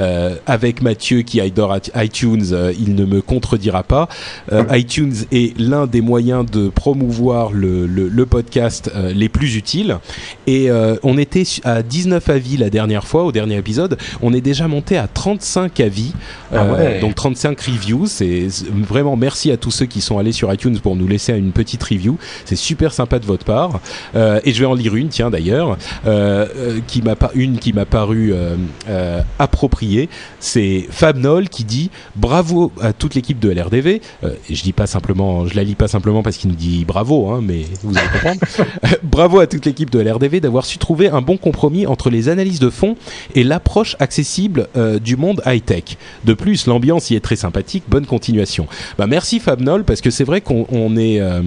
euh, avec Mathieu qui adore iTunes, euh, il ne me contredira pas. Euh, iTunes est l'un des moyens de promouvoir le, le, le podcast les plus utiles. Et on était à 19 avis la dernière fois, au dernier épisode. On est déjà monté à 35 avis, ah donc 35 reviews. C'est vraiment merci à tous ceux qui sont allés sur iTunes pour nous laisser une petite review. C'est super sympa de votre part. et je vais en lire une, tiens d'ailleurs, qui m'a pas une qui m'a paru appropriée c'est Fab Noll qui dit bravo à toute l'équipe de LRDV. Euh, je dis pas simplement, je la lis pas simplement parce qu'il nous dit bravo, hein, mais vous allez comprendre. bravo à toute l'équipe de LRDV d'avoir su trouver un bon compromis entre les analyses de fond et l'approche accessible euh, du monde high tech. De plus, l'ambiance y est très sympathique. Bonne continuation. Bah merci Fab Noll parce que c'est vrai qu'on est euh,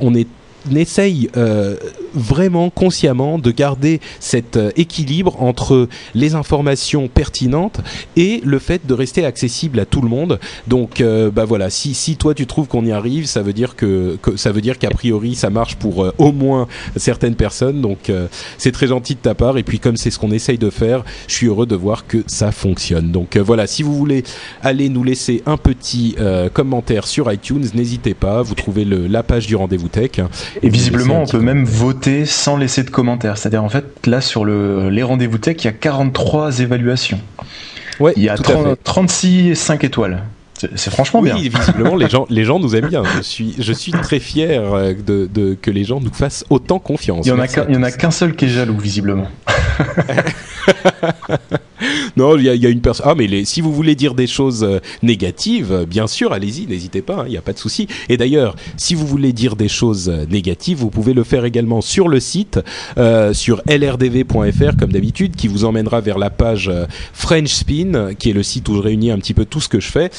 on est essaye euh, vraiment consciemment de garder cet euh, équilibre entre les informations pertinentes et le fait de rester accessible à tout le monde. Donc, euh, bah voilà, si, si toi tu trouves qu'on y arrive, ça veut dire que, que ça veut dire qu'a priori ça marche pour au moins certaines personnes. Donc, c'est très gentil de ta part. Et puis, comme c'est ce qu'on essaye de faire, je suis heureux de voir que ça fonctionne. Donc voilà, si vous voulez aller nous laisser un petit commentaire sur iTunes, n'hésitez pas. Vous trouvez le, la page du rendez-vous tech. Et visiblement, on peut même voter sans laisser de commentaires. C'est-à-dire, en fait, là, sur le, les rendez-vous tech, il y a 43 évaluations. Ouais, il y a 36 et 5 étoiles. C'est franchement oui, bien. visiblement, les gens, les gens nous aiment bien. Je suis, je suis très fier euh, de, de, que les gens nous fassent autant confiance. Il y en a qu'un, il y en a qu'un seul qui est jaloux, visiblement. non, il y, a, une personne. Ah, mais les, si vous voulez dire des choses euh, négatives, euh, bien sûr, allez-y, n'hésitez pas, il hein, n'y a pas de souci. Et d'ailleurs, si vous voulez dire des choses euh, négatives, vous pouvez le faire également sur le site, sur lrdv.fr, comme d'habitude, qui vous emmènera vers la page French Spin, qui est le site où je réunis un petit peu tout ce que je fais.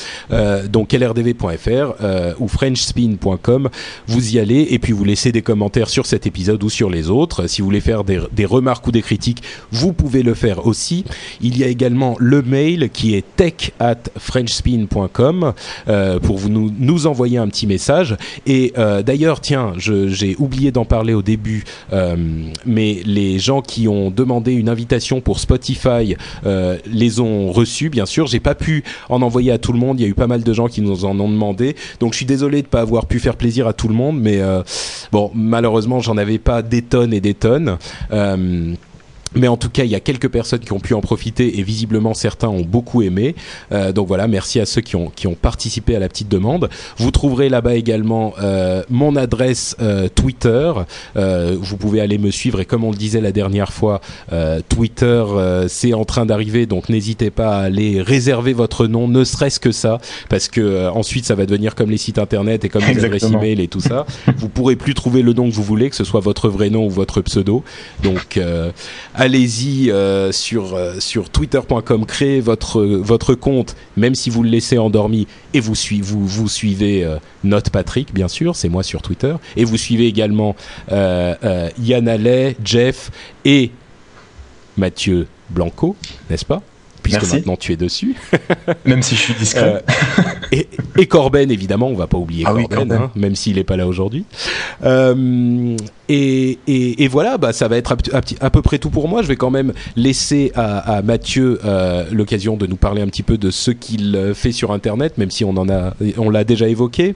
Donc lrdv.fr ou frenchspin.com, vous y allez et puis vous laissez des commentaires sur cet épisode ou sur les autres. Si vous voulez faire des, remarques ou des critiques, vous pouvez le faire aussi. Il y a également le mail qui est tech at frenchspin.com euh, pour vous nous, envoyer un petit message. Et euh, d'ailleurs, tiens, j'ai oublié d'en parler au début, euh, mais les gens qui ont demandé une invitation pour Spotify les ont reçus, bien sûr. J'ai pas pu en envoyer à tout le monde. Il y a eu pas mal de gens qui nous en ont demandé. Donc je suis désolé de pas avoir pu faire plaisir à tout le monde, mais bon, malheureusement, j'en avais pas des tonnes et des tonnes. Mais en tout cas, il y a quelques personnes qui ont pu en profiter et visiblement certains ont beaucoup aimé. Euh, donc voilà, merci à ceux qui ont qui ont participé à la petite demande. Vous trouverez là-bas également euh, mon adresse euh, Twitter. Euh, vous pouvez aller me suivre et comme on le disait la dernière fois, euh, Twitter euh, c'est en train d'arriver, donc n'hésitez pas à aller réserver votre nom, ne serait-ce que ça, parce que ensuite ça va devenir comme les sites internet et comme les adresses email et tout ça. vous pourrez plus trouver le nom que vous voulez, que ce soit votre vrai nom ou votre pseudo. Donc allez-y euh, sur euh, sur twitter.com, créez votre votre compte, même si vous le laissez endormi, et vous suivez vous, vous suivez euh, Note Patrick, bien sûr, c'est moi sur Twitter, et vous suivez également Yann Allais, Jeff et Mathieu Blanco, n'est-ce pas? Puisque maintenant tu es dessus. même si je suis discret. et, et, Corben, évidemment, on va pas oublier ah Corben, hein, même s'il n'est pas là aujourd'hui. Et, et, et, voilà, bah, ça va être à, à, peu près tout pour moi. Je vais quand même laisser à, à Mathieu euh, l'occasion de nous parler un petit peu de ce qu'il fait sur Internet, même si on en a, on l'a déjà évoqué.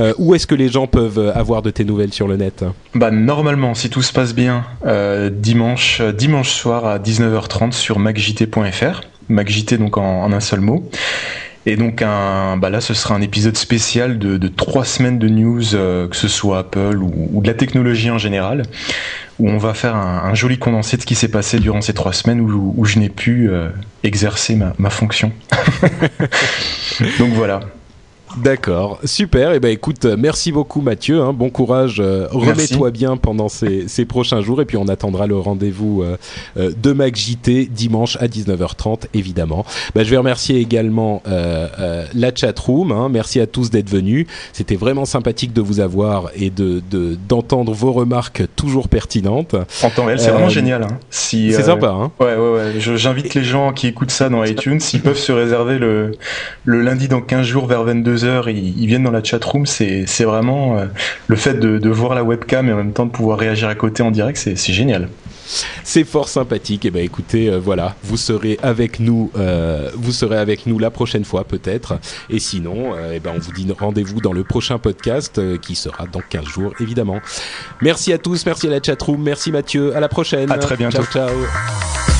Euh, où est-ce que les gens peuvent avoir de tes nouvelles sur le net? Bah normalement, si tout se passe bien, euh, dimanche, dimanche soir à 19h30 sur macjt.fr. MacJT donc en, un seul mot. Et donc un, bah là, ce sera un épisode spécial de, trois semaines de news, euh, que ce soit Apple ou, de la technologie en général, où on va faire un, joli condensé de ce qui s'est passé durant ces trois semaines où, je n'ai pu euh, exercer ma fonction. donc voilà. D'accord, super. Et eh ben écoute, merci beaucoup Mathieu. Hein. Bon courage. Euh, remets-toi bien pendant ces, ces, prochains jours et puis on attendra le rendez-vous euh, euh, de MacJT dimanche à 19h30 évidemment. Bah, je vais remercier également la chatroom. Hein. Merci à tous d'être venus. C'était vraiment sympathique de vous avoir et de d'entendre vos remarques toujours pertinentes. En temps réel, c'est vraiment génial. Hein. Si, c'est sympa. Hein. Ouais, ouais, ouais. J'invite les gens qui écoutent ça dans iTunes, s'ils peuvent se réserver le, le lundi dans 15 jours vers 22h ils, viennent dans la chat room, c'est vraiment euh, le fait de, de, voir la webcam et en même temps de pouvoir réagir à côté en direct, c'est génial. C'est fort sympathique. Et eh ben écoutez, euh, voilà, vous serez avec nous, euh, vous serez avec nous la prochaine fois peut-être. Et sinon, eh ben on vous dit rendez-vous dans le prochain podcast qui sera dans 15 jours évidemment. Merci à tous, merci à la chatroom, merci Mathieu, à la prochaine. À très bientôt. Ciao ciao.